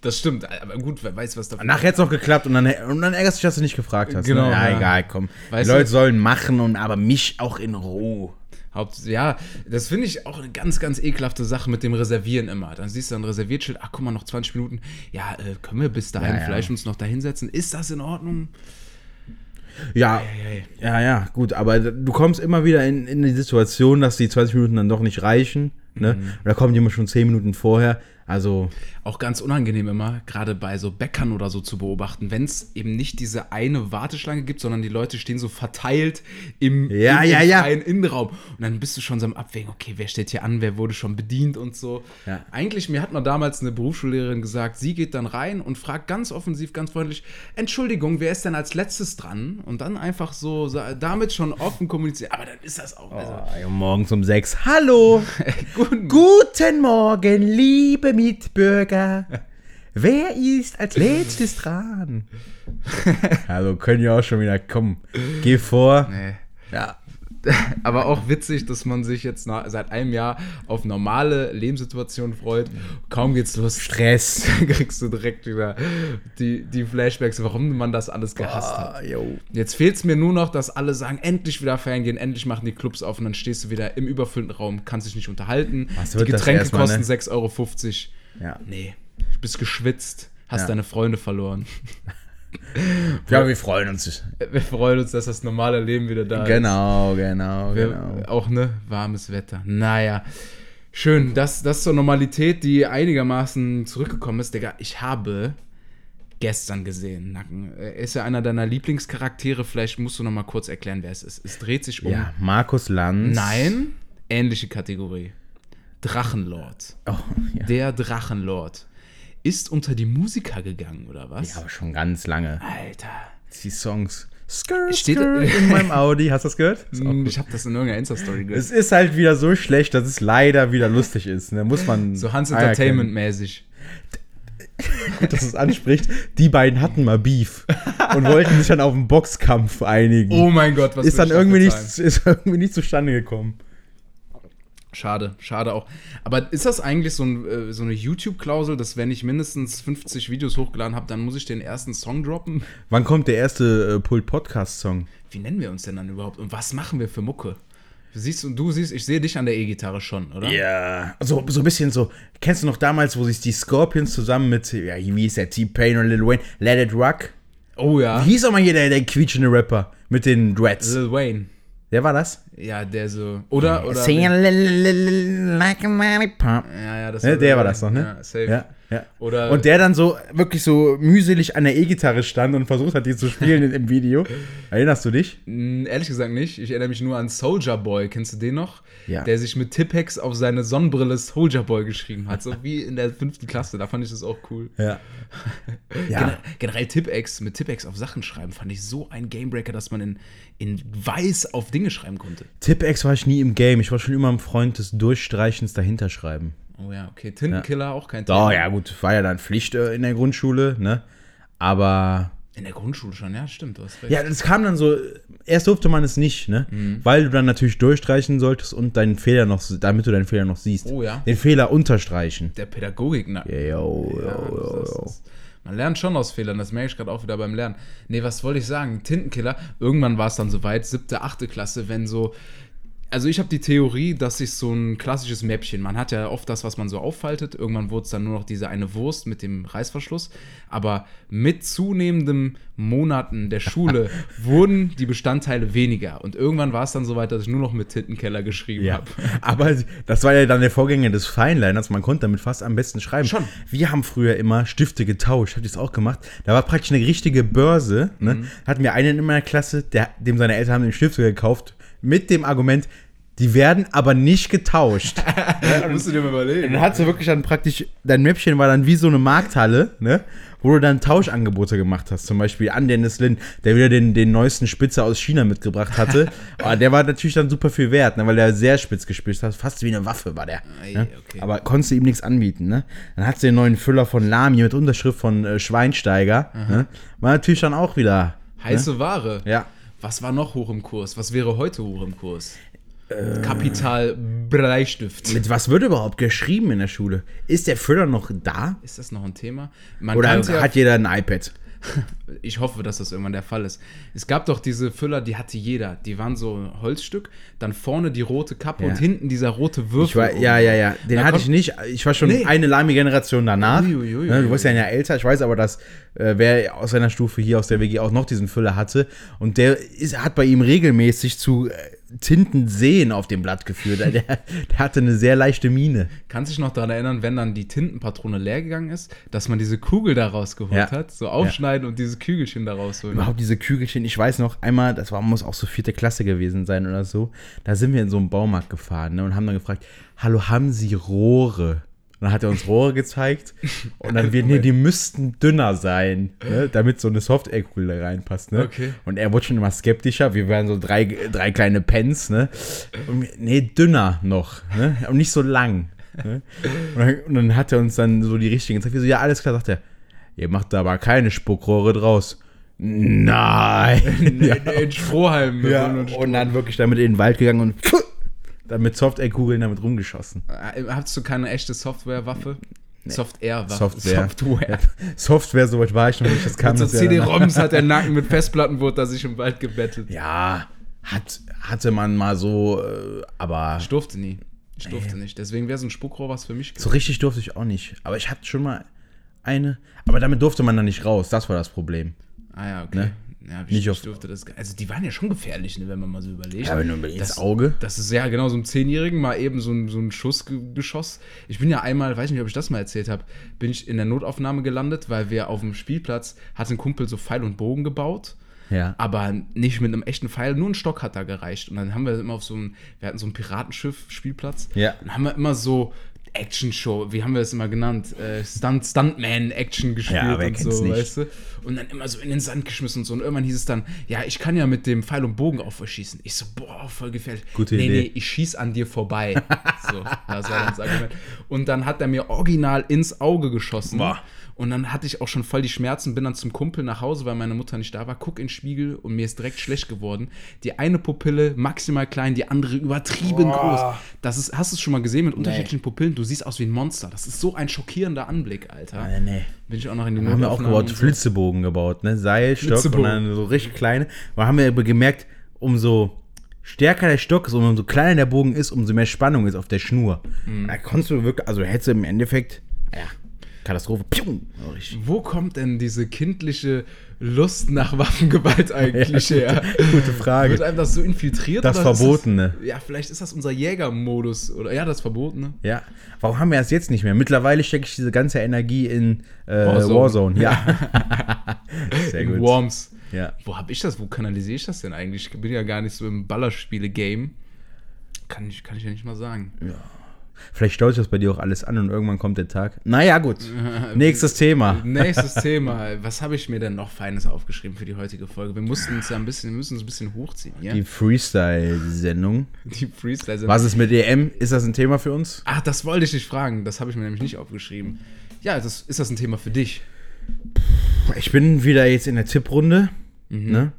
das stimmt, aber gut, wer weiß, was da Nachher hat's noch geklappt und dann, und dann ärgerst du dich, dass du nicht gefragt hast. Genau, Ne? Ja, ja. egal, komm. Weißt die Leute du- sollen machen und aber mich auch in Ruhe. Haupt, ja, das finde ich auch eine ganz, ganz ekelhafte Sache mit dem Reservieren immer. Dann siehst du ein Reserviertschild, ach guck mal, noch 20 Minuten. Ja, äh, können wir bis dahin Ja, ja. vielleicht uns noch da hinsetzen? Ist das in Ordnung? Ja, ja, ja, gut, aber du kommst immer wieder in, in die Situation, dass die 20 Minuten dann doch nicht reichen. Ne? Mhm. Und da kommen die immer schon 10 Minuten vorher. Also, Auch ganz unangenehm immer, gerade bei so Bäckern oder so zu beobachten, wenn es eben nicht diese eine Warteschlange gibt, sondern die Leute stehen so verteilt im, Ja, im, ja, ja. freien Innenraum. Und dann bist du schon so am Abwägen, okay, wer steht hier an, wer wurde schon bedient und so. Ja. Eigentlich, mir hat mal damals eine Berufsschullehrerin gesagt, sie geht dann rein und fragt ganz offensiv, ganz freundlich, Entschuldigung, wer ist denn als letztes dran? Und dann einfach so damit schon offen kommunizieren. Aber dann ist das auch. Also, oh, morgens um 6. Hallo! <laughs> gut, Guten Morgen, liebe Mitbürger. Wer ist als letztes dran? <laughs> Also können ja auch schon wieder kommen. Geh vor. Nee. Ja. <laughs> Aber auch witzig, dass man sich jetzt nach, seit einem Jahr auf normale Lebenssituationen freut. Kaum geht's los, Stress. <laughs> kriegst du direkt wieder die, die Flashbacks, warum man das alles gehasst hat. Ah, jo. Jetzt fehlt es mir nur noch, dass alle sagen, endlich wieder feiern gehen, endlich machen die Clubs auf und dann stehst du wieder im überfüllten Raum, kannst dich nicht unterhalten. Die Getränke erstmal, kosten ne? 6,50 Euro. Ja. Nee, du bist geschwitzt, hast Ja. deine Freunde verloren. <laughs> <laughs> ja, wir freuen uns. Wir freuen uns, dass das normale Leben wieder da ist. Genau, genau, genau. Auch ne, warmes Wetter. Naja, schön, dass das zur Normalität, die einigermaßen zurückgekommen ist. Digga, ich habe gestern gesehen, Nacken. Er ist ja einer deiner Lieblingscharaktere. Vielleicht musst du noch mal kurz erklären, wer es ist. Es dreht sich um. Ja, Markus Lanz. Nein, ähnliche Kategorie. Drachenlord. Oh, ja. Der Drachenlord. Ist unter die Musiker gegangen, oder was? ja, aber schon ganz lange. Alter. Die Songs. Skr, Steht- in meinem Audi. Hast du das gehört? Gut. Ich habe das in irgendeiner Insta-Story gehört. Es ist halt wieder so schlecht, dass es leider wieder lustig ist. Da muss man. So Hans. Entertainment-mäßig. <laughs> dass es anspricht, die beiden hatten mal Beef und wollten sich dann auf einen Boxkampf einigen. Oh mein Gott, was ist dann irgendwie nicht, ist irgendwie nicht zustande gekommen. Schade, schade auch. Aber ist das eigentlich so, ein, äh, so eine YouTube-Klausel, dass wenn ich mindestens 50 Videos hochgeladen habe, dann muss ich den ersten Song droppen? Wann kommt der erste äh, Pult Podcast Song? Wie nennen wir uns denn dann überhaupt? Und was machen wir für Mucke? Du siehst, und du siehst, ich sehe dich an der E-Gitarre schon, oder? Ja, so, so ein bisschen so. Kennst du noch damals, wo sich die Scorpions zusammen mit, ja, wie hieß der, T-Pain und Lil Wayne, Let It Rock? Oh ja. Wie hieß auch mal hier der, der quietschende Rapper mit den Dreads? Lil Wayne. Wer war das? Ja, der so. Oder, oder. Sing like a lollipop. ja, ja, das Ne, Lil der war das noch, ne? Ja, safe. Ja, Ja. Oder Und der dann so wirklich so mühselig an der E-Gitarre stand und versucht hat, die zu spielen im Video. <laughs> Erinnerst du dich? Ehrlich gesagt nicht. Ich erinnere mich nur an Soldier Boy. Kennst du den noch? Ja. Der sich mit Tippex auf seine Sonnenbrille Soldier Boy geschrieben hat. So <laughs> wie in der fünften Klasse. Da fand ich das auch cool. Ja. <laughs> Gener generell Tippex, mit Tippex auf Sachen schreiben, fand ich so ein Gamebreaker, dass man in, in weiß auf Dinge schreiben konnte. Tipex war ich nie im Game. Ich war schon immer ein Freund des Durchstreichens dahinterschreiben. Oh ja, okay. Tintenkiller auch kein Thema. Oh ja, gut, war ja dann Pflicht äh, in der Grundschule, ne? Aber In der Grundschule schon, ja, stimmt, ja, das kam dann so, erst durfte man es nicht, ne? Weil du dann natürlich durchstreichen solltest und deinen Fehler noch, damit du deinen Fehler noch siehst. Oh ja. Den Fehler unterstreichen. Der Pädagogik, na. Yo, yo, Ja, yo, das yo. Man lernt schon aus Fehlern, das merke ich gerade auch wieder beim Lernen. Nee, was wollte ich sagen? Tintenkiller, irgendwann war es dann soweit, siebte, achte Klasse, wenn so. Also ich habe die Theorie, dass sich so ein klassisches Mäppchen, man hat ja oft das, was man so auffaltet, irgendwann wurde es dann nur noch diese eine Wurst mit dem Reißverschluss, aber mit zunehmendem Monaten der Schule <laughs> wurden die Bestandteile weniger und irgendwann war es dann soweit, dass ich nur noch mit Tintenkeller geschrieben Ja, habe. <laughs> aber das war ja dann der Vorgänger des Feinliners. Man konnte damit fast am besten schreiben. Schon. Wir haben früher immer Stifte getauscht. Hab ich das auch gemacht. Da war praktisch eine richtige Börse. Ne? Mhm. Hatten wir einen in meiner Klasse, der, dem seine Eltern haben den Stifte gekauft mit dem Argument, die werden aber nicht getauscht. <laughs> Da musst du dir mal überlegen. dann hat sie wirklich dann praktisch, dein Mäppchen war dann wie so eine Markthalle, ne? wo du dann Tauschangebote gemacht hast. Zum Beispiel an Dennis Lin, der wieder den, den neuesten Spitzer aus China mitgebracht hatte. <laughs> Aber der war natürlich dann super viel wert, ne? weil der sehr spitz gespielt hat. Fast wie eine Waffe war der. Ei, ne? okay. Aber konntest du ihm nichts anbieten. Ne? Dann hat sie den neuen Füller von Lamy mit Unterschrift von äh, Schweinsteiger. Ne? War natürlich dann auch wieder. Heiße Ware. Ja. Was war noch hoch im Kurs? Was wäre heute hoch im Kurs? Äh. Kapital Bleistift. Mit was wird überhaupt geschrieben in der Schule? Ist der Füller noch da? Ist das noch ein Thema? Man Oder ja, hat jeder ein iPad? <laughs> ich hoffe, dass das irgendwann der Fall ist. Es gab doch diese Füller, die hatte jeder. Die waren so ein Holzstück, dann vorne die rote Kappe Ja. und hinten dieser rote Würfel. War, ja, ja, ja. Den hatte ich nicht. Ich war schon Nee. eine Lamy-Generation danach. Ui, ui, ui, Ne, du ui, warst ja älter. Ich weiß aber, dass äh, wer aus seiner Stufe hier aus der WG auch noch diesen Füller hatte. Und der ist, hat bei ihm regelmäßig zu äh, Tintenseen auf dem Blatt geführt. der, der hatte eine sehr leichte Mine. Kannst dich noch daran erinnern, wenn dann die Tintenpatrone leer gegangen ist, dass man diese Kugel da rausgeholt Ja. hat? So aufschneiden und dieses Kügelchen da rausholen. Überhaupt diese Kügelchen. Ich weiß noch einmal, das war, muss auch so vierte Klasse gewesen sein oder so. Da sind wir in so einen Baumarkt gefahren ne, und haben dann gefragt: Hallo, haben Sie Rohre? Und dann hat er uns Rohre gezeigt und dann wir, nee, die müssten dünner sein, ne, damit so eine Soft-Air-Kugel da reinpasst. Ne? Okay. Und er wurde schon immer skeptischer. Wir waren so drei, drei kleine Pens, ne? Und nee, dünner noch, ne? Und nicht so lang. Ne? Und, dann, und dann hat er uns dann so die richtigen gezeigt. Wir so, ja, alles klar, sagt er. Ihr macht da aber keine Spuckrohre draus. Nein. <laughs> ja. In Strohhalm. mit Ja, und dann wirklich damit in den Wald gegangen und dann mit Soft-Air-Kugeln damit rumgeschossen. Äh, Hattest du keine echte Softwarewaffe? Software-Waffe. Software. Software. Software, soweit war ich noch nicht. Das kam Mit so. CD-ROMs hat der Nacken mit Festplatten, wurde da sich im Wald gebettelt. Ja, hat, hatte man mal so, äh, aber Ich durfte nie. Ich durfte nicht. Deswegen wäre so ein Spuckrohr was für mich so richtig durfte ich auch nicht. Aber ich hatte schon mal eine, aber damit durfte man dann nicht raus. Das war das Problem. Ah ja, okay. Ne? Ja, ich, Nicht ich auf- durfte das. Also die waren ja schon gefährlich, ne, wenn man mal so überlegt. Ja, wenn du ins das, Auge. Das ist ja genau so einem Zehnjährigen mal eben so ein, so ein Schuss ge geschoss. Ich bin ja einmal, weiß nicht, ob ich das mal erzählt habe, bin ich in der Notaufnahme gelandet, weil wir auf dem Spielplatz hat ein Kumpel so Pfeil und Bogen gebaut. Ja. aber nicht mit einem echten Pfeil, nur ein Stock hat da gereicht. Und dann haben wir immer auf so einem, wir hatten so einen Piratenschiff-Spielplatz. Ja. Dann haben wir immer so Action-Show, wie haben wir das immer genannt? Äh, Stunt, Stuntman-Action gespielt Ja, und so, nicht? weißt du? Und dann immer so in den Sand geschmissen und so. Und irgendwann hieß es dann, ja, ich kann ja mit dem Pfeil und Bogen auch verschießen. Ich so, boah, voll gefährlich. Gute nee, Idee. Nee, ich schieß an dir vorbei. so, das war dann das Argument. Und dann hat er mir original ins Auge geschossen. Boah. Und dann hatte ich auch schon voll die Schmerzen, bin dann zum Kumpel nach Hause, weil meine Mutter nicht da war, guck in den Spiegel und mir ist direkt schlecht geworden. Die eine Pupille maximal klein, die andere übertrieben groß. Das ist, hast du es schon mal gesehen mit unterschiedlichen Pupillen? Du siehst aus wie ein Monster. Das ist so ein schockierender Anblick, Alter. Äh, nee. Bin ich auch noch in die Haben wir auch gebaut, und so. Flitzebogen gebaut, ne? Seilstock und Flitzebogen. dann so richtig kleine. Aber haben wir aber gemerkt, umso stärker der Stock ist und umso kleiner der Bogen ist, umso mehr Spannung ist auf der Schnur. Mhm. Da konntest du wirklich, also hättest du im Endeffekt, ja, Katastrophe. Pium. Wo kommt denn diese kindliche Lust nach Waffengewalt <laughs> eigentlich Ja, her? Gute Frage. Wird einem das so infiltriert? Das Verbotene. Das, ja, vielleicht ist das unser Jägermodus. Oder ja, das Verbotene. Ja. Warum haben wir das jetzt nicht mehr? Mittlerweile stecke ich diese ganze Energie in äh, Warzone. Warzone. Ja. <laughs> Sehr In gut. Worms. Ja. Wo hab ich das? Wo kanalisiere ich das denn eigentlich? Ich bin ja gar nicht so im Ballerspiele-Game. Kann ich, kann ich ja nicht mal sagen. Vielleicht staut das bei dir auch alles an und irgendwann kommt der Tag. Naja, gut. <laughs> Nächstes Thema. Nächstes <laughs> Thema. Was habe ich mir denn noch Feines aufgeschrieben für die heutige Folge? Wir mussten uns ja ein bisschen, wir müssen uns ein bisschen hochziehen, ja? Die Freestyle-Sendung. Die Freestyle Was ist mit EM? Ist das ein Thema für uns? Ach, das wollte ich dich fragen. Das habe ich mir nämlich nicht aufgeschrieben. Ja, das, ist das ein Thema für dich? Ich bin wieder jetzt in der Tipprunde. Mhm. Ne?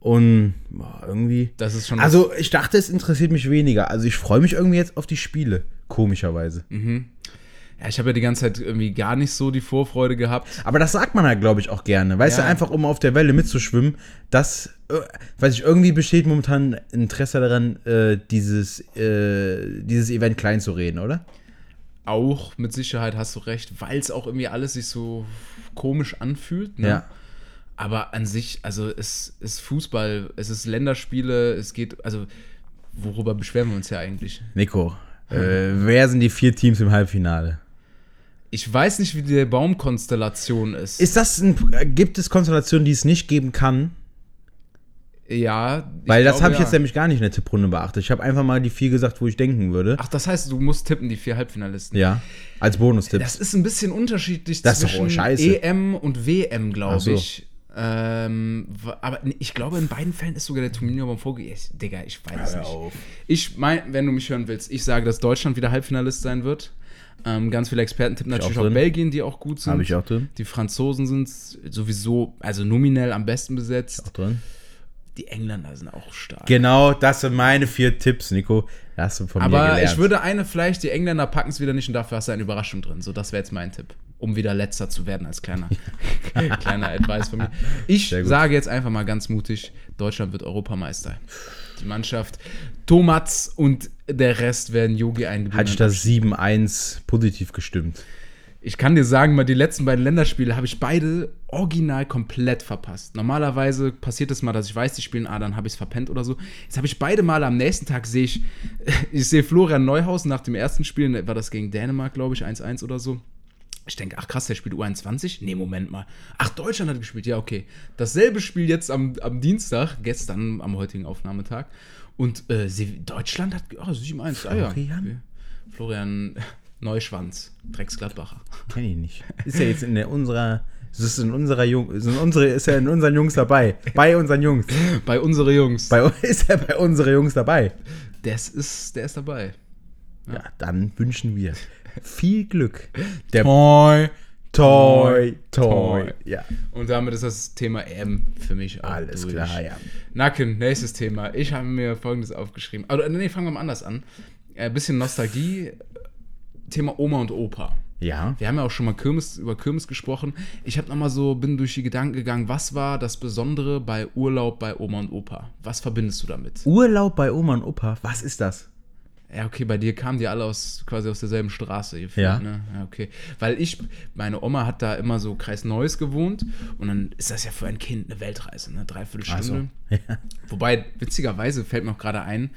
Und boah, irgendwie. Das ist schon. Also, ich dachte, es interessiert mich weniger. Also, ich freue mich irgendwie jetzt auf die Spiele. Komischerweise. ja, ich habe ja die ganze Zeit irgendwie gar nicht so die Vorfreude gehabt. Aber das sagt man halt, glaube ich, auch gerne. Weißt Ja. du, einfach um auf der Welle mitzuschwimmen, das, äh, weiß ich, irgendwie besteht momentan Interesse daran, äh, dieses, äh, dieses Event klein zu reden, oder? Auch mit Sicherheit hast du recht, weil es auch irgendwie alles sich so komisch anfühlt. Ne? Ja. Aber an sich, also es ist Fußball, es ist Länderspiele, es geht, also worüber beschweren wir uns ja eigentlich? Nico, äh, wer sind die vier Teams im Halbfinale? Ich weiß nicht, wie die Baumkonstellation ist. Ist das ein, gibt es Konstellationen, die es nicht geben kann? ja. Weil das habe ich ja. jetzt nämlich gar nicht in der Tipprunde beachtet. Ich habe einfach mal die vier gesagt, wo ich denken würde. Ach, das heißt, du musst tippen, die vier Halbfinalisten. Ja, als Bonustipp. Das ist ein bisschen unterschiedlich Das zwischen. EM und WM, glaube so. ich. Ähm, aber ich glaube, in beiden Fällen ist sogar der Turnier vorgegeben. Digga, ich weiß es nicht. auf. Ich mein, wenn du mich hören willst, ich sage, dass Deutschland wieder Halbfinalist sein wird. Ähm, ganz viele Experten tippen ich natürlich auch auch. Belgien, die auch gut sind. Habe ich auch drin. Die Franzosen sind sowieso, also nominell am besten besetzt. Auch drin. Die Engländer sind auch stark. Genau, das sind meine vier Tipps, Nico. Das hast du von mir Aber gelernt. ich würde eine vielleicht, die Engländer packen es wieder nicht und dafür hast du eine Überraschung drin. So, das wäre jetzt mein Tipp. Um wieder letzter zu werden als kleiner, <laughs> kleiner Advice von mir. Ich sage jetzt einfach mal ganz mutig, Deutschland wird Europameister. Die Mannschaft, Thomas und der Rest werden Yogi eingebunden. Hat ich das 7-1 positiv gestimmt. Ich kann dir sagen, mal die letzten beiden Länderspiele habe ich beide original komplett verpasst. Normalerweise passiert es mal, dass ich weiß, die spielen A, dann habe ich es verpennt oder so. Jetzt habe ich beide Male am nächsten Tag sehe ich, <laughs> ich sehe Florian Neuhausen nach dem ersten Spiel, war das gegen Dänemark, glaube ich, 1-1 oder so. Ich denke, ach krass, der spielt U21? Nee, Moment mal. Ach, Deutschland hat gespielt, ja, okay. Dasselbe Spiel jetzt am, am Dienstag, gestern am heutigen Aufnahmetag. Und äh, sie, Deutschland hat, oh, 7-1, ah ja. Florian? Okay. Florian Neuschwanz, Drecksgladbacher. Kenn ich nicht. <laughs> Ist ja jetzt in der unserer. Das ist in unserer Jung, ist, in unsere, ist ja in unseren Jungs dabei. Bei unseren Jungs. Bei unsere Jungs. Bei, <laughs> ist er bei unseren Jungs dabei. Das ist, der ist dabei. Ja, dann wünschen wir viel Glück. Der Toi. Toi, Toi. Toi. Ja, Und damit ist das Thema EM für mich auch alles durch. klar, ja. Nacken, nächstes Thema. Ich habe mir folgendes aufgeschrieben. Also, nee, fangen wir mal anders an. Ein bisschen Nostalgie. Thema Oma und Opa. Ja. Wir haben ja auch schon mal Kirmes, über Kirmes gesprochen. Ich habe noch mal so, bin durch die Gedanken gegangen, was war das Besondere bei Urlaub bei Oma und Opa? Was verbindest du damit? Urlaub bei Oma und Opa, was ist das? Ja, okay, bei dir kamen die alle aus quasi aus derselben Straße. gefühlt, Ja. Ne? Ja, okay. Weil ich, meine Oma hat da immer so Kreis Neues gewohnt und dann ist das ja für ein Kind eine Weltreise, ne? Dreiviertel Stunde. <laughs> Ja. Wobei, witzigerweise fällt mir auch gerade ein,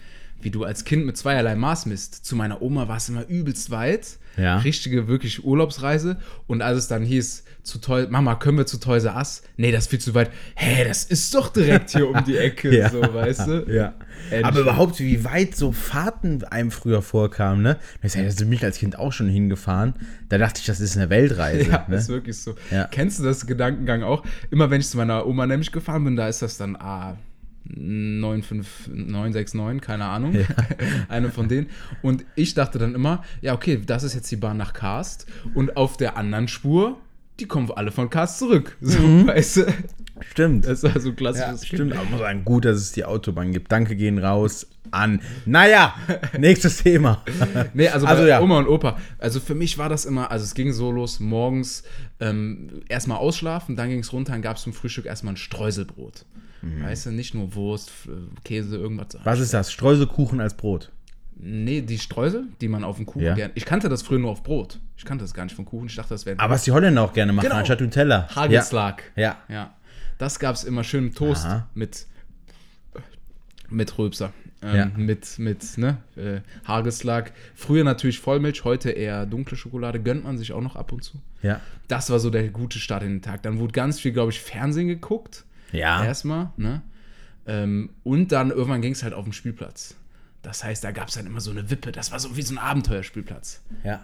wie du als Kind mit zweierlei Maß misst. Zu meiner Oma war es immer übelst weit. Ja. Richtige, wirklich Urlaubsreise. Und als es dann hieß, zu Toy Mama, können wir zu R Us? Nee, das ist viel zu weit. Hä, das ist doch direkt hier um die Ecke, <laughs> Ja. so, weißt du? Ja. Ehrlich. Aber überhaupt, wie weit so Fahrten einem früher vorkamen, ne? Das sind mich als Kind auch schon hingefahren. Da dachte ich, das ist eine Weltreise. <laughs> Ja, ne? ist wirklich so. Ja. Kennst du das Gedankengang auch? Immer wenn ich zu meiner Oma nämlich gefahren bin, da ist das dann A. 95969, keine Ahnung. <laughs> Eine von denen. Und ich dachte dann immer, ja, okay, das ist jetzt die Bahn nach Karst. Und auf der anderen Spur, die kommen alle von Karst zurück. So, weißt du? Stimmt. Das war so ein Ja, klassisches stimmt. Aber muss sagen, gut, dass es die Autobahn gibt. Danke gehen raus an. Naja, <laughs> nächstes Thema. Nee, also, Also bei ja. Oma und Opa. Also für mich war das immer, also es ging so los, morgens ähm, erstmal ausschlafen, dann ging es runter, dann gab es zum Frühstück erstmal ein Streuselbrot. Weißt du, nicht nur Wurst, Käse, irgendwas. Was ist das? Streuselkuchen als Brot. Nee, die Streusel, die man auf dem Kuchen Ja. gern. Ich kannte das früher nur auf Brot. Ich kannte das gar nicht vom Kuchen. Ich dachte, das wäre Aber was die Holländer auch gerne machen, Genau. anstatt Nutella. Hagelslag. Ja. ja. Ja. Das gab es immer schön im Toast Aha. mit mit Röpser. Ähm, Ja. Mit, mit ne, äh, Hagelslag. Früher natürlich Vollmilch, heute eher dunkle Schokolade. Gönnt man sich auch noch ab und zu. Ja. Das war so der gute Start in den Tag. Dann wurde ganz viel, glaube ich, Fernsehen geguckt. Ja. Erstmal, ne? Ähm, und dann irgendwann ging es halt auf den Spielplatz. Das heißt, da gab es dann immer so eine Wippe. Das war so wie so ein Abenteuerspielplatz. Ja.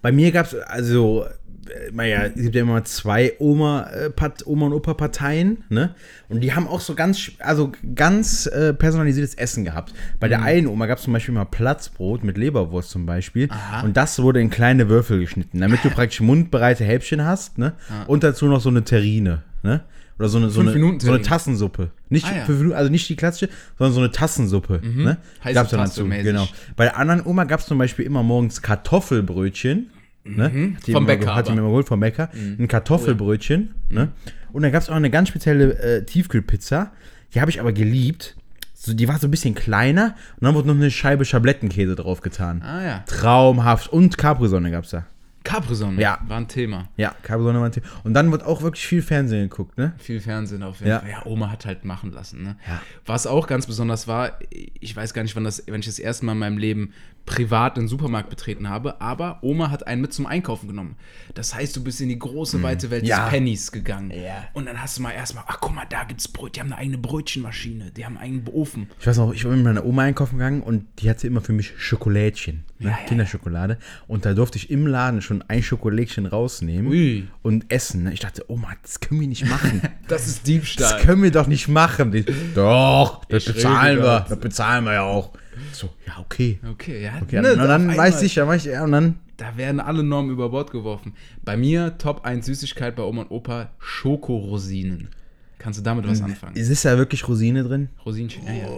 Bei mir gab es, also, äh, naja, es gibt ja immer zwei Oma, äh, Part, Oma und Opa-Parteien, ne? Und die haben auch so ganz, also ganz äh, personalisiertes Essen gehabt. Bei Mhm. der einen Oma gab es zum Beispiel mal Platzbrot mit Leberwurst zum Beispiel. Aha. Und das wurde in kleine Würfel geschnitten, damit du praktisch mundbereite Häppchen hast, ne? Und dazu noch so eine Terrine, ne? Oder so eine, so eine, so eine. Tassensuppe. Nicht, Ah, ja. fünf Minuten, also nicht die klassische, sondern so eine Tassensuppe. Ne? Heiße Gab's dann dazu, mäßig. genau. Bei der anderen Oma gab es zum Beispiel immer morgens Kartoffelbrötchen. Ne? Mhm. Vom Bäcker Hat die aber. mir immer geholt vom Bäcker. Ein Kartoffelbrötchen. Ne? Und dann gab es auch eine ganz spezielle äh, Tiefkühlpizza. Die habe ich aber geliebt. So, die war so ein bisschen kleiner. Und dann wurde noch eine Scheibe Schablettenkäse drauf getan. Ah ja. Traumhaft. Und Capri-Sonne gab es da. Capri-Sonne Ja. war ein Thema. Ja, Capri-Sonne war ein Thema. Und dann wird auch wirklich viel Fernsehen geguckt, ne? Viel Fernsehen auf jeden Ja. Fall. Ja, Oma hat halt machen lassen. Ne? Ja. Was auch ganz besonders war, ich weiß gar nicht, wann, das, wenn ich das erste Mal in meinem Leben privat den Supermarkt betreten habe, aber Oma hat einen mit zum Einkaufen genommen. Das heißt, du bist in die große, weite Welt Hm. Ja. des Pennys gegangen. Ja. Und dann hast du mal erstmal, ach guck mal, da gibt's Brot, die haben eine eigene Brötchenmaschine, die haben einen eigenen Ofen. Ich weiß noch, ich war mit meiner Oma einkaufen gegangen und die hatte immer für mich Schokolädchen, ne? Ja, Kinderschokolade. Und da durfte ich im Laden schon ein Schokolädchen rausnehmen Ui. und essen. Ne? Ich dachte, Oma, das können wir nicht machen. <laughs> Das ist Das Diebstahl. können wir doch nicht machen. Die, doch, das Ich bezahlen wir. das. Das bezahlen wir ja auch. So, ja, okay. Okay, ja. okay ne, und dann einmal- weiß ich, ja, weiß ich, ja, und dann. Da werden alle Normen über Bord geworfen. Bei mir Top 1 Süßigkeit bei Oma und Opa Schokorosinen. Kannst du damit was anfangen? Ist da wirklich Rosine drin? Rosinchen, ja, ja.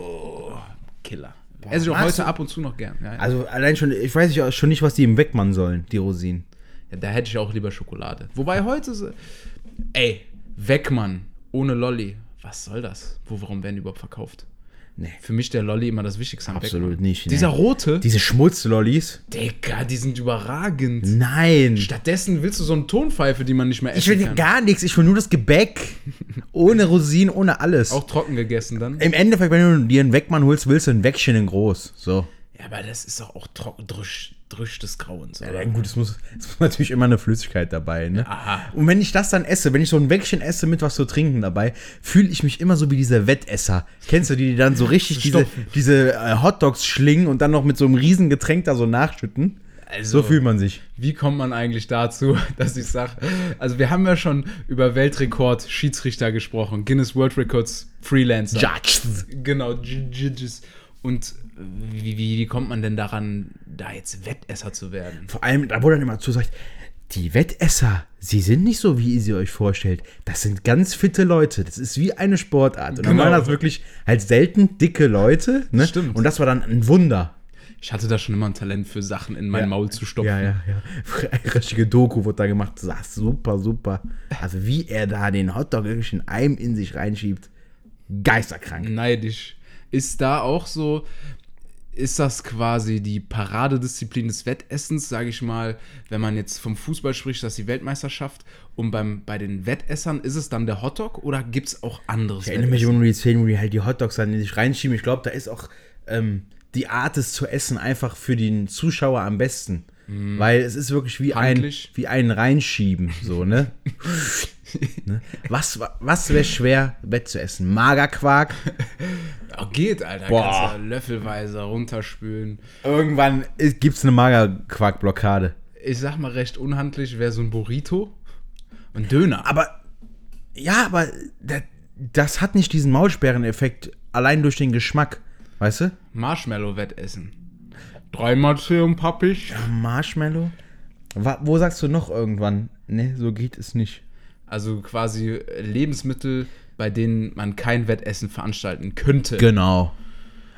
Killer. Esse ich auch heute du- ab und zu noch gern. Ja, ja. Also allein schon, ich weiß ja schon nicht, was die im wegmachen sollen, die Rosinen. ja, da hätte ich auch lieber Schokolade. Wobei heute, so, ey, Weckmann ohne Lolli. Was soll das? Wo, warum werden die überhaupt verkauft? Nee. Für mich der Lolli immer das Wichtigste am Absolut Weckmann. nicht, nee. Dieser rote, Diese Schmutzlollis? Digga, die sind überragend. Nein. Stattdessen willst du so eine Tonpfeife, die man nicht mehr Ich essen will kann. gar nichts, ich will nur das Gebäck. <laughs> ohne Rosinen, ohne alles. Auch trocken gegessen dann. Im Endeffekt, wenn du dir einen Wegmann holst, willst du ein Wäckchen in groß. So. Ja, aber das ist doch auch trocken, drüsch, drüsch des Grauens. Ja, oder? gut, es muss, es muss natürlich immer eine Flüssigkeit dabei, ne? Aha. Und wenn ich das dann esse, wenn ich so ein Wäckchen esse mit was zu trinken dabei, fühle ich mich immer so wie diese Wettesser. Kennst du die, die dann so richtig <laughs> diese, diese äh, Hotdogs schlingen und dann noch mit so einem riesen Getränk da so nachschütten? Also, So fühlt man sich. Wie kommt man eigentlich dazu, <laughs> dass ich sage, also wir haben ja schon über Weltrekord Schiedsrichter gesprochen, Guinness World Records Freelancer. Judges. Genau, Judges. Und wie, wie, wie kommt man denn daran, da jetzt Wettesser zu werden? Vor allem, da wurde dann immer zu die Wettesser, sie sind nicht so, wie ihr sie euch vorstellt. Das sind ganz fitte Leute. Das ist wie eine Sportart. Und dann Genau. waren das wirklich halt selten dicke Leute. Ne? Stimmt. Und das war dann ein Wunder. Ich hatte da schon immer ein Talent für Sachen in mein Ja. Maul zu stopfen. Ja, ja, ja. <laughs> Richtige Doku wurde da gemacht. Das super, super. Also wie er da den Hotdog wirklich in einem in sich reinschiebt. Geisterkrank. Neidisch. Ist da auch so, ist das quasi die Paradedisziplin des Wettessens, sage ich mal, wenn man jetzt vom Fußball spricht, das ist die Weltmeisterschaft und beim, bei den Wettessern ist es dann der Hotdog oder gibt es auch anderes Ich erinnere mich immer nur die Szenen, wo die halt die Hotdogs dann in sich reinschieben. Ich glaube, da ist auch ähm, die Art, es zu essen, einfach für den Zuschauer am besten. Weil es ist wirklich wie ein, wie ein Reinschieben, so, ne? <laughs> ne? Was, wa- was wäre schwer, Bett zu essen? Magerquark? <laughs> Oh, geht, Alter. Boah. Kannst du löffelweise runterspülen. Irgendwann gibt es eine Magerquark-Blockade. Ich sag mal recht unhandlich, wäre so ein Burrito und Döner. Aber, ja, aber das, das hat nicht diesen Maulsperreneffekt allein durch den Geschmack. Weißt du? Marshmallow-Wettessen. Dreimal und pappig. Marshmallow? Wa- Wo sagst du noch irgendwann? Ne, so geht es nicht. Also quasi Lebensmittel, bei denen man kein Wettessen veranstalten könnte. Genau.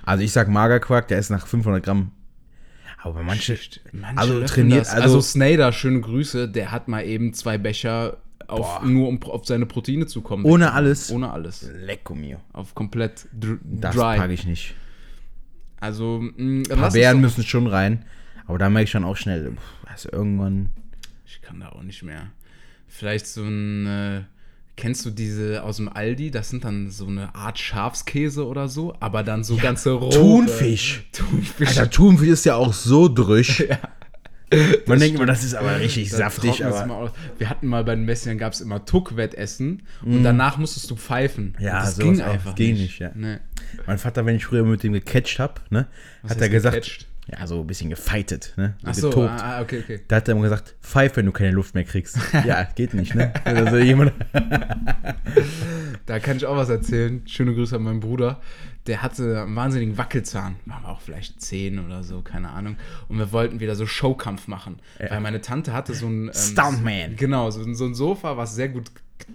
Also ich sag Magerquark, der ist nach 500 Gramm. Aber manche, Manche also trainiert, das. also, also Snader, schöne Grüße, der hat mal eben zwei Becher auf, nur um auf seine Proteine zu kommen. ohne alles. Ohne alles. Lecco mio. Auf komplett dr Das dry. packe ich nicht. Also, mh, dann paar Beeren müssen schon rein. Aber da merke ich schon auch schnell, also irgendwann. Ich kann da auch nicht mehr. Vielleicht so ein. Äh, kennst du diese aus dem Aldi? Das sind dann so eine Art Schafskäse oder so, aber dann so ganze rohe. Thunfisch. Thunfisch. Alter, Thunfisch ist ja auch so drüsch. <laughs> Man denkt immer, das ist aber richtig saftig, aber. Wir hatten mal bei den Messern gab es immer Tuck-Wettessen und danach musstest du pfeifen. Mm. Ja, das ging einfach Das ging nicht. nicht, ja. Nee. Mein Vater, wenn ich früher mit dem gecatcht habe, ne, Was hat er gesagt, gecatcht? Ja, so ein bisschen gefightet, ne, so Ach so, getobt. ah, ah, okay, okay. Da hat er immer gesagt, pfeif, wenn du keine Luft mehr kriegst. <laughs> ja, geht nicht, ne? Also jemand, <laughs> Da kann ich auch was erzählen. Schöne Grüße an meinen Bruder. Der hatte einen wahnsinnigen Wackelzahn. Waren wir auch vielleicht zehn oder so, keine Ahnung. Und wir wollten wieder so Showkampf machen. Weil meine Tante hatte so ein. Ähm, Stuntman. Genau, so, so ein Sofa, was sehr gut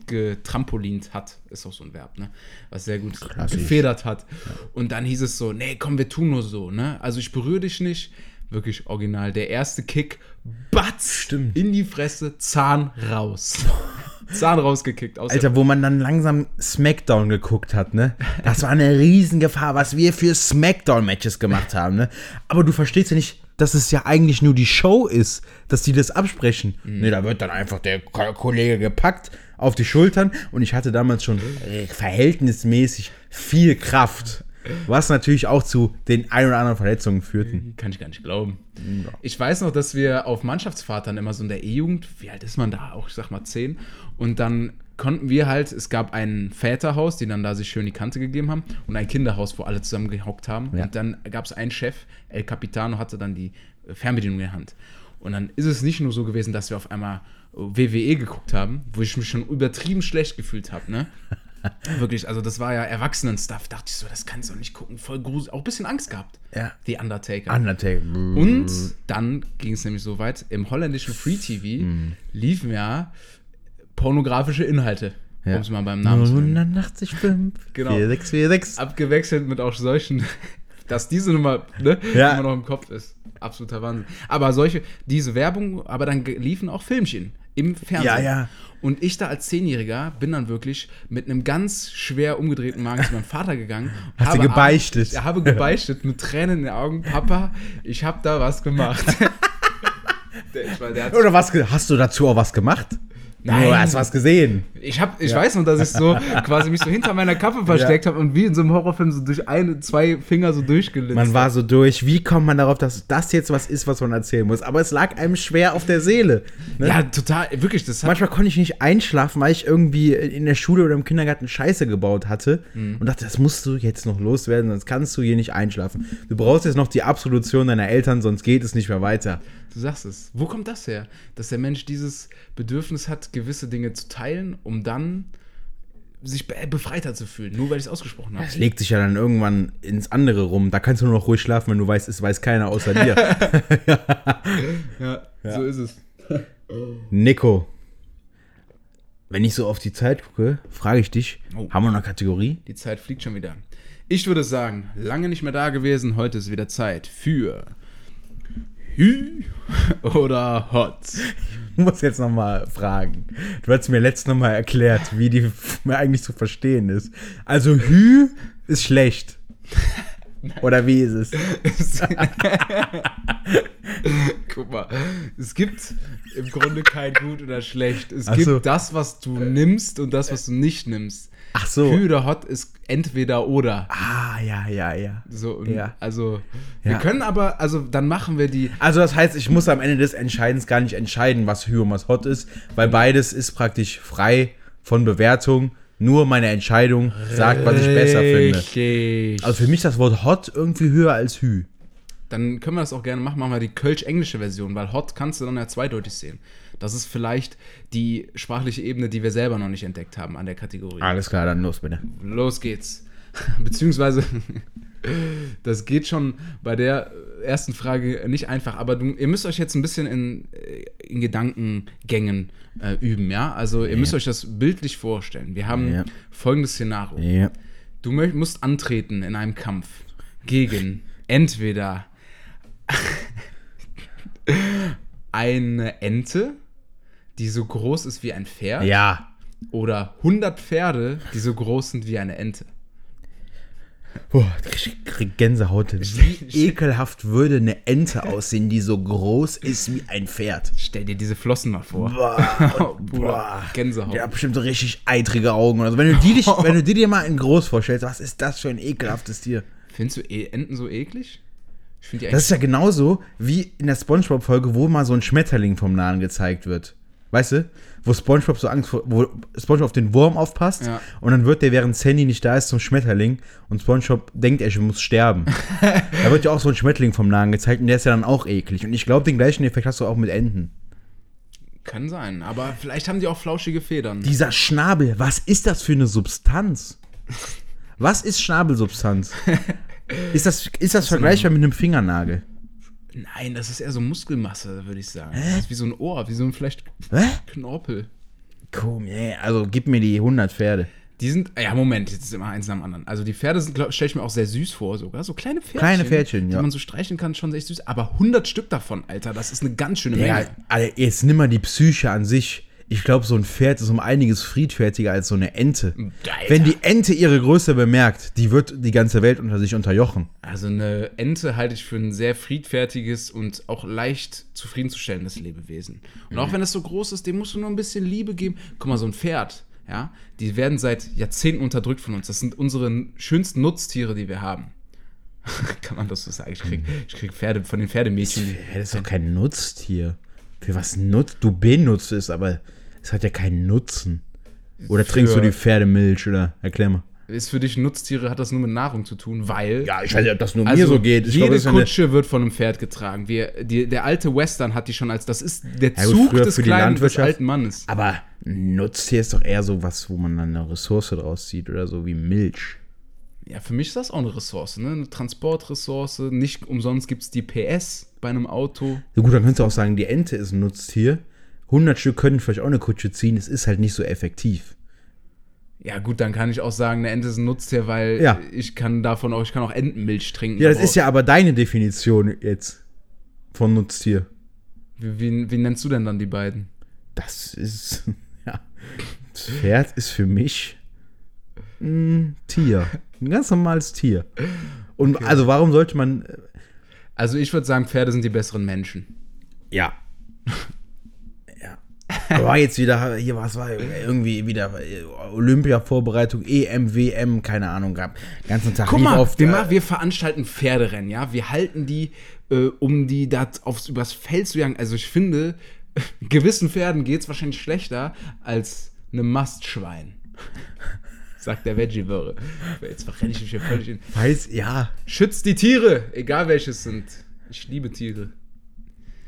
getrampolint hat. Ist auch so ein Verb, ne? Was sehr gut Klassisch. gefedert hat. Und dann hieß es so: Nee, komm, wir tun nur so, ne? Also ich berühre dich nicht. Wirklich original. Der erste Kick, batz, Stimmt. in die Fresse, Zahn raus. <laughs> Zahn rausgekickt. Alter, wo man dann langsam Smackdown geguckt hat, ne? Das war eine Riesengefahr, was wir für Smackdown-Matches gemacht haben, ne? Aber du verstehst ja nicht, dass es ja eigentlich nur die Show ist, dass die das absprechen. Ne, da wird dann einfach der Ko- Kollege gepackt auf die Schultern und ich hatte damals schon äh, verhältnismäßig viel Kraft. Was natürlich auch zu den ein oder anderen Verletzungen führten. Kann ich gar nicht glauben. Ich weiß noch, dass wir auf Mannschaftsfahrt dann immer so in der E-Jugend, wie alt ist man da? Auch, ich sag mal, zehn. Und dann konnten wir halt, es gab ein Väterhaus, die dann da sich schön die Kante gegeben haben, und ein Kinderhaus, wo alle zusammen gehockt haben. Ja. Und dann gab es einen Chef, El Capitano, hatte dann die Fernbedienung in der Hand. Und dann ist es nicht nur so gewesen, dass wir auf einmal WWE geguckt haben, wo ich mich schon übertrieben schlecht gefühlt habe, ne? <laughs> Wirklich, also das war ja Erwachsenen-Stuff. Dachte ich so, das kannst du doch nicht gucken. Voll gruselig. Auch ein bisschen Angst gehabt. Ja. The Undertaker. Undertaker. Und dann ging es nämlich so weit, im holländischen Free TV Mhm. liefen ja pornografische Inhalte, Ja. um es mal beim Namen zu nennen. 185, Genau. 4646. Abgewechselt mit auch solchen, <laughs> dass diese Nummer ne, Ja. immer noch im Kopf ist. Absoluter Wahnsinn. Aber solche, diese Werbung, aber dann liefen auch Filmchen im Fernsehen. Ja, ja. Und ich da als Zehnjähriger bin dann wirklich mit einem ganz schwer umgedrehten Magen zu meinem Vater gegangen. <laughs> Hast habe gebeichtet? Ich habe gebeichtet mit Tränen in den Augen. Papa, ich habe da was gemacht. <laughs> der, ich, hat Oder was, hast du dazu auch was gemacht? Nein. Du hast was gesehen. Ich, hab, ich weiß noch, dass ich so quasi mich so hinter meiner Kappe versteckt habe und wie in so einem Horrorfilm so durch eine, zwei Finger so durchgelitzt. Man war so durch, wie kommt man darauf, dass das jetzt was ist, was man erzählen muss? Aber es lag einem schwer auf der Seele. Ne? Ja, total, wirklich, das Manchmal konnte ich nicht einschlafen, weil ich irgendwie in der Schule oder im Kindergarten Scheiße gebaut hatte Mhm. und dachte, das musst du jetzt noch loswerden, sonst kannst du hier nicht einschlafen. Du brauchst jetzt noch die Absolution deiner Eltern, sonst geht es nicht mehr weiter. Du sagst es. Wo kommt das her? Dass der Mensch dieses Bedürfnis hat, gewisse Dinge zu teilen, um dann sich be befreiter zu fühlen, nur weil ich es ausgesprochen habe. Es legt sich ja dann irgendwann ins andere rum. Da kannst du nur noch ruhig schlafen, wenn du weißt, es weiß keiner außer dir. <laughs> Ja, so ist es. Nico, wenn ich so auf die Zeit gucke, frage ich dich, Oh. haben wir noch eine Kategorie? Die Zeit fliegt schon wieder. Ich würde sagen, lange nicht mehr da gewesen, heute ist wieder Zeit für Hü oder Hot. Ich muss jetzt noch mal fragen. Du hast mir letztes Mal erklärt, wie die mir eigentlich zu verstehen ist. Also Hü ist schlecht. Oder wie ist es? <laughs> Guck mal, es gibt im Grunde kein Gut oder Schlecht. Es Ach gibt so. das, was du nimmst und das, was du nicht nimmst. Ach so. Hü oder Hot ist entweder oder. Ah, ja, ja, ja. So, Ja. also, wir Ja. können aber, also dann machen wir die. Also das heißt, ich muss am Ende des Entscheidens gar nicht entscheiden, was Hü und was Hot ist, weil beides ist praktisch frei von Bewertung. Nur meine Entscheidung sagt, was ich besser finde. Richtig. Also für mich ist das Wort Hot irgendwie höher als Hü. Dann können wir das auch gerne machen. Machen wir die Kölsch-englische Version, weil Hot kannst du dann ja zweideutig sehen. Das ist vielleicht die sprachliche Ebene, die wir selber noch nicht entdeckt haben an der Kategorie. Alles klar, dann los bitte. Los geht's. <laughs> Beziehungsweise, <laughs> das geht schon bei der ersten Frage nicht einfach, aber du, ihr müsst euch jetzt ein bisschen in, in Gedankengängen äh, üben, ja? Also ihr müsst euch das bildlich vorstellen. Wir haben Ja. folgendes Szenario. Ja. Du musst antreten in einem Kampf gegen entweder <laughs> eine Ente, die so groß ist wie ein Pferd, Ja. oder 100 Pferde, die so groß sind wie eine Ente. Boah, ich krieg Gänsehaut. Wie <laughs> ekelhaft würde eine Ente aussehen, die so groß ist wie ein Pferd. Stell dir diese Flossen mal vor. Boah, <laughs> Bruder, Gänsehaut. Der hat bestimmt so richtig eitrige Augen. Also wenn du die, dich, wenn du die dir mal in groß vorstellst, was ist das für ein ekelhaftes Tier? Findest du e Enten so eklig? Die Das ist ja genauso wie in der Spongebob-Folge, wo mal so ein Schmetterling vom Nahen gezeigt wird. Weißt du? Wo Spongebob so Angst vor, wo Spongebob auf den Wurm aufpasst Ja. und dann wird der, während Sandy nicht da ist, zum Schmetterling und Spongebob denkt, er muss sterben. <laughs> da wird ja auch so ein Schmetterling vom Nahen gezeigt und der ist ja dann auch eklig. Und ich glaube, den gleichen Effekt hast du auch mit Enten. Kann sein, aber vielleicht haben die auch flauschige Federn. Dieser Schnabel, was ist das für eine Substanz? Was ist Schnabelsubstanz? <laughs> Ist das, ist das vergleichbar mit einem Fingernagel? Nein, das ist eher so Muskelmasse, würde ich sagen. Das ist wie so ein Ohr, wie so ein vielleicht Hä? Knorpel. Komm, ey, also gib mir die 100 Pferde. Die sind, ja, Moment, jetzt ist immer eins nach dem anderen. Also die Pferde sind, stelle ich mir auch sehr süß vor, sogar. So kleine Pferdchen. Kleine Pferdchen, ja. Die man so streichen kann, schon echt süß. Aber 100 Stück davon, Alter, das ist eine ganz schöne Ja, Menge. Alter, jetzt nimm mal die Psyche an sich. Ich glaube, so ein Pferd ist um einiges friedfertiger als so eine Ente. Alter. Wenn die Ente ihre Größe bemerkt, die wird die ganze Welt unter sich unterjochen. Also eine Ente halte ich für ein sehr friedfertiges und auch leicht zufriedenzustellendes Lebewesen. Und Mhm. auch wenn es so groß ist, dem musst du nur ein bisschen Liebe geben. Guck mal, so ein Pferd, ja, die werden seit Jahrzehnten unterdrückt von uns. Das sind unsere schönsten Nutztiere, die wir haben. <laughs> Kann man das so sagen? Ich krieg, ich krieg Pferde von den Pferdemädchen. Das ist doch kein Nutztier. Für was nutzt du benutzt es, aber es hat ja keinen Nutzen. Oder trinkst du die Pferdemilch oder erklär mal. Ist für dich Nutztiere, hat das nur mit Nahrung zu tun, weil. Ja, ich weiß nicht, ob das nur Also, mir so geht. Ich jede glaube, das ja Kutsche wird von einem Pferd getragen. Wir, die, der alte Western hat die schon als, das ist der Ja, Zug früher des für kleinen, des alten Mannes. aber Nutztier ist doch eher so was, wo man dann eine Ressource draus zieht oder so wie Milch. Ja, für mich ist das auch eine Ressource, ne? Eine Transportressource. Nicht umsonst gibt es die PS bei einem Auto. Ja gut, dann könntest du auch sagen, die Ente ist ein Nutztier. 100 Stück können vielleicht auch eine Kutsche ziehen. Es ist halt nicht so effektiv. Ja, gut, dann kann ich auch sagen, eine Ente ist ein Nutztier, weil Ja. ich kann davon auch, ich kann auch Entenmilch trinken. Ja, das Aber ist ja aber deine Definition jetzt von Nutztier. Wie, wie, wie nennst du denn dann die beiden? Das ist, <laughs> ja. Das Pferd ist für mich ein Tier. Ein ganz normales Tier. Und also warum sollte man. Also ich würde sagen, Pferde sind die besseren Menschen. Ja. <laughs> Aber jetzt wieder, hier was war irgendwie wieder äh, Olympia-Vorbereitung, EM, WM, keine Ahnung, gab. Den ganzen Tag Guck mal, auf wir, äh, wir veranstalten Pferderennen, ja. Wir halten die, äh, um die da aufs, übers Feld zu jagen. Also ich finde, <laughs> gewissen Pferden geht es wahrscheinlich schlechter als einem Mastschwein. Sagt der Veggie-Wörre. Jetzt verrenne ich mich hier völlig in. Weiß, ja. Schützt die Tiere, egal welches sind. Ich liebe Tiere.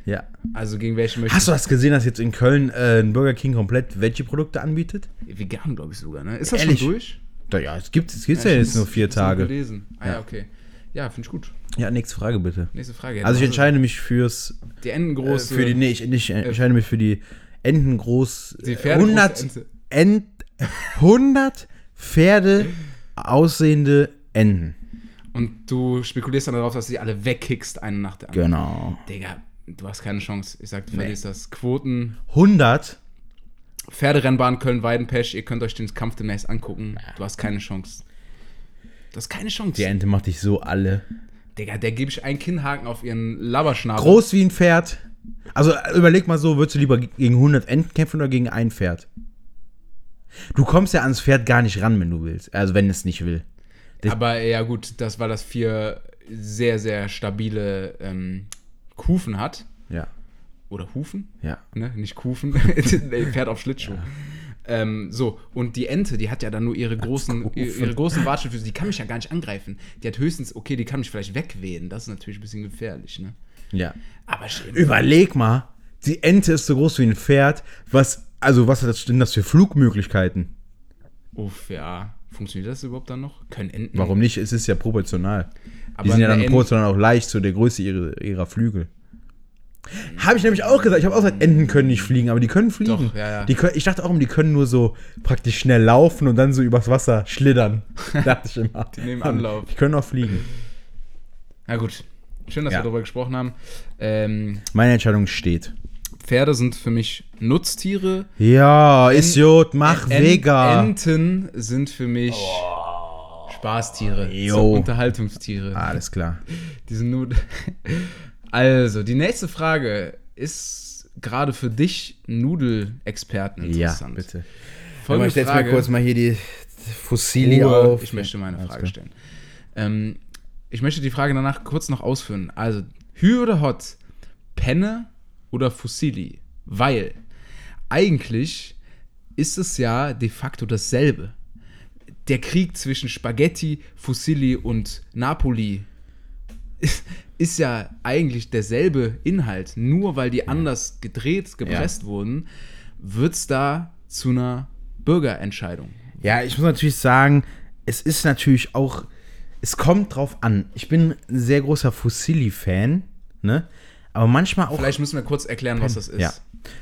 Ja. Also gegen welche möchte Hast du das gesehen, dass jetzt in Köln äh, ein Burger King komplett Veggie-Produkte anbietet? Vegan, glaube ich sogar, ne? Ist das Ehrlich? schon durch? Da, ja, es gibt es gibt's ja, ich jetzt nur vier Tage. Gelesen. Ah ja, okay. Ja, finde ich gut. Ja, nächste Frage bitte. Nächste Frage. Also ich Ja, entscheide mich fürs Die äh, Entengroße. für die nee, ich, ich entscheide mich für die Entengroß Die äh, Pferdegroße 100 Ente. Ent, 100 Pferde aussehende Enten. Und du spekulierst dann darauf, dass du sie alle wegkickst, eine nach der anderen. Genau. Digga, du hast keine Chance. Ich sag, du verlierst das. Quoten. 100 Pferderennbahn Köln-Weidenpesch. Ihr könnt euch den Kampf demnächst angucken. Du hast keine Chance. Du hast keine Chance. Die Ente macht dich so alle. Digga, der gebe ich einen Kinnhaken auf ihren Labberschnabel. Groß wie ein Pferd. Also überleg mal so, würdest du lieber gegen 100 Enten kämpfen oder gegen ein Pferd? Du kommst ja ans Pferd gar nicht ran, wenn du willst. Also wenn es nicht will. Aber ja, gut, das war das vier sehr, sehr stabile ähm, Kufen hat. Ja. Oder Hufen? Ja. Ne? Nicht Kufen. <laughs> nee, Pferd auf Schlittschuh. Ähm, so, und die Ente, die hat ja dann nur ihre großen, ihre, ihre großen Watschelfüße, die kann mich ja gar nicht angreifen. Die hat höchstens, okay, die kann mich vielleicht wegwehen. Das ist natürlich ein bisschen gefährlich, ne? Ja. Aber stell- Überleg mal, die Ente ist so groß wie ein Pferd. Was, also was hat das denn das für Flugmöglichkeiten? Uff, ja. Funktioniert das überhaupt dann noch? Können Enten. Warum nicht? Es ist ja proportional. Aber die sind ja dann proportional auch leicht zu der Größe ihrer, ihrer Flügel. Habe ich nämlich auch gesagt. Ich habe auch gesagt, Enten können nicht fliegen, aber die können fliegen. Doch, ja, ja. Die können, ich dachte auch immer, die können nur so praktisch schnell laufen und dann so übers Wasser schlittern. <laughs> dachte ich immer. Die nehmen Anlauf. Die können auch fliegen. Na gut. Schön, dass Ja. wir darüber gesprochen haben. Ähm, Meine Entscheidung steht. Pferde sind für mich Nutztiere. Ja, Idiot, mach En- Vega. Enten sind für mich Spaßtiere. Jo. So Unterhaltungstiere. Alles klar. <laughs> Diese Nud <laughs> also, die nächste Frage ist gerade für dich Nudelexperten Ja, interessant. bitte. Folgende ich Frage. mal kurz mal hier die Fossili Ruhe. auf. Ich möchte meine Frage stellen. Ähm, ich möchte die Frage danach kurz noch ausführen. Also, Hü oder Hot? Penne oder Fusilli? Weil eigentlich ist es ja de facto dasselbe. Der Krieg zwischen Spaghetti, Fusilli und Napoli ist, ist ja eigentlich derselbe Inhalt. Nur weil die anders gedreht, gepresst wurden, wird es da zu einer Bürgerentscheidung. Ja, ich muss natürlich sagen, es ist natürlich auch, es kommt drauf an. Ich bin ein sehr großer Fossili-Fan, ne? Aber manchmal auch. Vielleicht müssen wir kurz erklären, was das ist. Ja.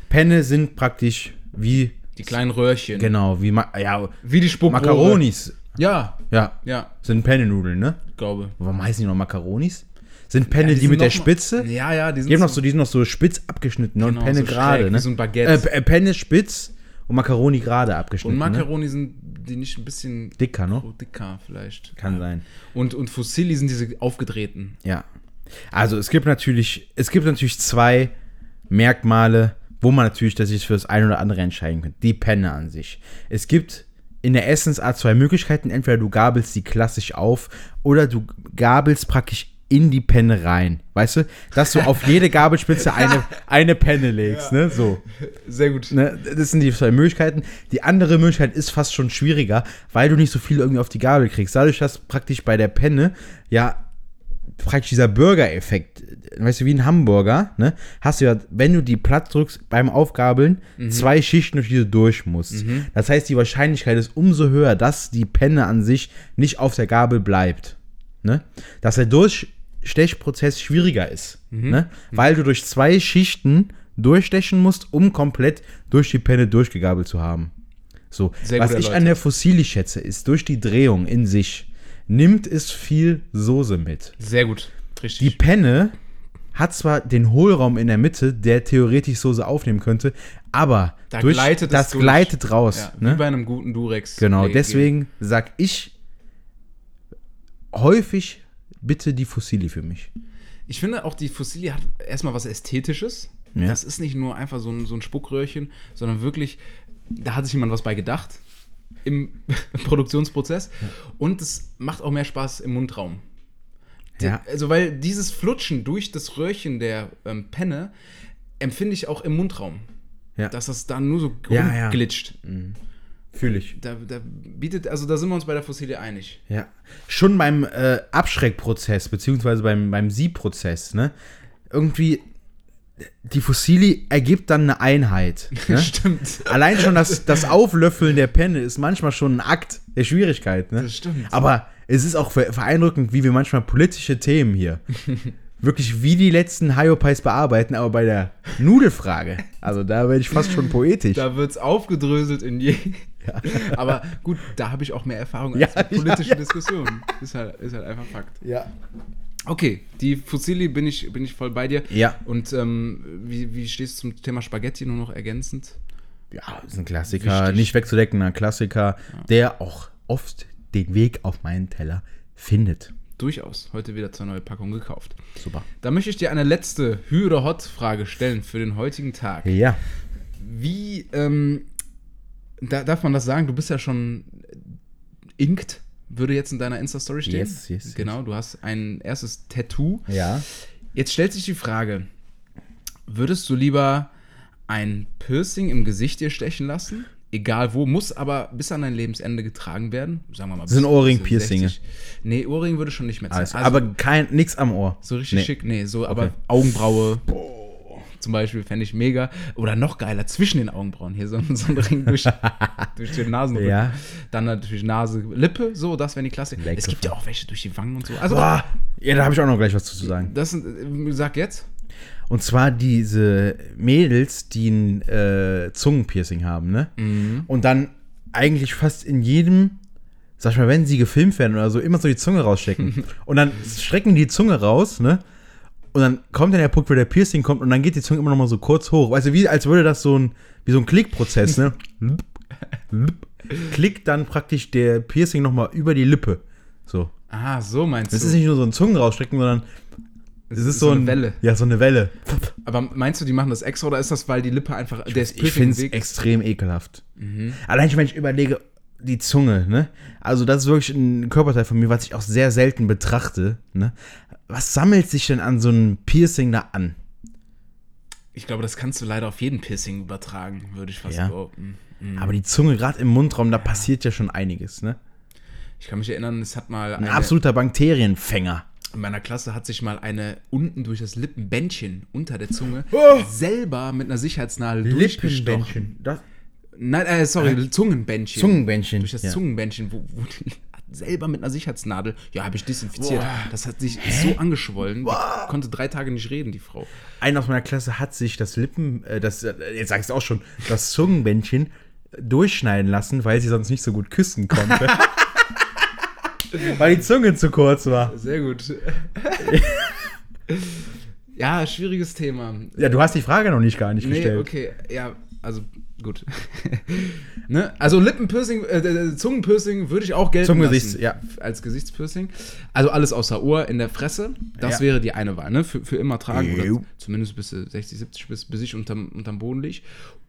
Penne sind praktisch wie, Die kleinen Röhrchen. genau, wie, Ma ja, Wie die Spuckrohre. Makaronis. Ja, Ja, ja, sind Penne-Nudeln, ne? glaube. Warum heißen die noch Makaronis? Sind Penne Ja, die, sind mit der mal- Spitze? Ja, ja, die sind Die noch so, die sind noch so spitz abgeschnitten ne? Genau, und Penne so gerade, schräg, ne? wie so ein Baguette. Äh, äh, Penne spitz und Macaroni gerade Und abgeschnitten. Macaroni sind die nicht ein bisschen Ne? Dicker, ne? dicker vielleicht. Kann sein. Und, und Fusilli sind diese aufgedrehten. Ja. Also es gibt natürlich, es gibt natürlich zwei Merkmale, wo man natürlich dass sich für das eine oder andere entscheiden könnte. Die Penne an sich. Es gibt in der Essensart zwei Möglichkeiten. Entweder du gabelst die klassisch auf oder du gabelst praktisch in die Penne rein. Weißt du? Dass du auf jede Gabelspitze eine, eine Penne legst, ne? So. Sehr gut. Ne, das sind die zwei Möglichkeiten. Die andere Möglichkeit ist fast schon schwieriger, weil du nicht so viel irgendwie auf die Gabel kriegst. Dadurch, dass praktisch bei der Penne ja praktisch dieser Burger-Effekt, weißt du, wie ein Hamburger, ne, hast du ja, wenn du die platt drückst beim Aufgabeln, zwei Schichten durch diese durch musst. Das heißt, die Wahrscheinlichkeit ist umso höher, dass die Penne an sich nicht auf der Gabel bleibt. Ne? Dass der Durchstechprozess schwieriger ist. Ne? Weil du durch zwei Schichten durchstechen musst, um komplett durch die Penne durchgegabelt zu haben. So, Sehr was ich an der Fossili schätze, ist durch die Drehung in sich nimmt es viel Soße mit. Sehr gut. Die Richtig. Penne hat zwar den Hohlraum in der Mitte, der theoretisch Soße aufnehmen könnte, aber Da durch, gleitet das durch. gleitet raus. ja, Wie ne? bei einem guten Durex. Genau, deswegen sag ich häufig bitte die Fossili für mich. Ich finde auch, die Fusilli hat erstmal was Ästhetisches. Ja. Das ist nicht nur einfach so ein, so ein Spuckröhrchen, sondern wirklich, da hat sich jemand was bei gedacht im <laughs> Produktionsprozess. Und es macht auch mehr Spaß im Mundraum. Ja. Also, weil dieses Flutschen durch das Röhrchen der ähm, Penne empfinde ich auch im Mundraum. Ja. Dass das da nur so Ja, ja. glitscht. Fühle ich. Da, da bietet, also da sind wir uns bei der Fossilie einig. Ja. Schon beim äh, Abschreckprozess, beziehungsweise beim, beim Siebprozess, ne? Irgendwie, die Fossili ergibt dann eine Einheit. <laughs> Ne? Stimmt. Allein schon das, das Auflöffeln der Penne ist manchmal schon ein Akt der Schwierigkeit. Ne? Das stimmt. Aber es ist auch beeindruckend, wie wir manchmal politische Themen hier <laughs> wirklich wie die letzten Hyopies bearbeiten, aber bei der Nudelfrage, also da werde ich fast schon poetisch. Da wird es aufgedröselt in je. <laughs> Aber gut, da habe ich auch mehr Erfahrung Ja, als ja, politischen ja. Diskussionen. Ist halt, ist halt einfach Fakt. Ja. Okay, die Fusilli bin ich, bin ich voll bei dir. Ja. Und ähm, wie, wie stehst du zum Thema Spaghetti nur noch ergänzend? Ja, ist ein Klassiker, Wichtig. nicht wegzudeckender Klassiker, der auch oft den Weg auf meinen Teller findet. Durchaus. Heute wieder zwei neue Packungen gekauft. Super. Da möchte ich dir eine letzte Hü- oder Hot-Frage stellen für den heutigen Tag. Ja. Wie, ähm, da, darf man das sagen? Du bist ja schon inkt, würde jetzt in deiner Insta-Story stehen. Yes, yes, yes. Genau, du hast ein erstes Tattoo. Ja. Jetzt stellt sich die Frage: Würdest du lieber ein Piercing im Gesicht dir stechen lassen? Egal wo, muss aber bis an dein Lebensende getragen werden. Sagen wir mal. Sind Ohrring-Piercinge? bis 60. Nee, Ohrring würde schon nicht mehr Alles, zählen. aber kein nix am Ohr. so richtig Nee. schick, nee, so, aber Okay. Augenbraue. Zum Beispiel fände ich mega. Oder noch geiler, zwischen den Augenbrauen hier, so, so ein Ring durch, <laughs> durch den Nasenrücken. Ja. Dann natürlich Nase, Lippe, so, das wären die Klasse. Lecker. Es gibt ja auch welche durch die Wangen und so. Also, Boah. Ja, da habe ich auch noch gleich was zu sagen. das sind, äh, sag jetzt. Und zwar diese Mädels, die ein äh, Zungenpiercing haben, ne? Mhm. Und dann eigentlich fast in jedem, sag ich mal, wenn sie gefilmt werden oder so, immer so die Zunge rausstecken. <laughs> und dann strecken die Zunge raus, ne? Und dann kommt dann der Punkt, wo der Piercing kommt und dann geht die Zunge immer noch mal so kurz hoch. Du, wie als würde das so ein, wie so ein Klickprozess, ne? <laughs> Klickt dann praktisch der Piercing noch mal über die Lippe. So. Ah, so meinst Das du. ist nicht nur so ein Zungen rausstrecken, sondern es ist so, eine ein, Welle. Ja, so eine Welle. Aber meinst du, die machen das extra oder ist das, weil die Lippe einfach. der ist Ich finde es extrem ekelhaft. Allein schon, wenn ich überlege, die Zunge, ne? Also, das ist wirklich ein Körperteil von mir, was ich auch sehr selten betrachte, ne? Was sammelt sich denn an so einem Piercing da an? Ich glaube, das kannst du leider auf jeden Piercing übertragen, würde ich fast Ja. behaupten. Mhm. Aber die Zunge, gerade im Mundraum, da passiert ja schon einiges, ne? Ich kann mich erinnern, es hat mal. Ein absoluter Bakterienfänger. In meiner Klasse hat sich mal eine unten durch das Lippenbändchen unter der Zunge Oh! selber mit einer Sicherheitsnadel durchgestochen. Das Nein, äh, sorry, Zungenbändchen. Zungenbändchen. Durch das ja. Zungenbändchen, wo, wo die <laughs> selber mit einer Sicherheitsnadel, ja, habe ich desinfiziert. Das hat sich so angeschwollen, konnte drei Tage nicht reden, die Frau. Einer aus meiner Klasse hat sich das Lippen, äh, das, äh, jetzt sag ich es auch schon, das Zungenbändchen durchschneiden lassen, weil sie sonst nicht so gut küssen konnte. <laughs> weil die Zunge zu kurz war. Sehr gut. <laughs> ja, schwieriges Thema. Ja, du hast die Frage noch nicht gar nicht Nee, gestellt. okay, ja, also gut. <laughs> ne? Also Lippenpiercing, äh, äh, Zungenpiercing würde ich auch gelten Zungengesichts- lassen. ja. Als Gesichtspiercing. Also alles außer Ohr in der Fresse. Das Ja. wäre die eine Wahl, ne? Für, für immer tragen. Oder zumindest bis du 60, 70 bist, bis ich unterm, unterm Boden lieg.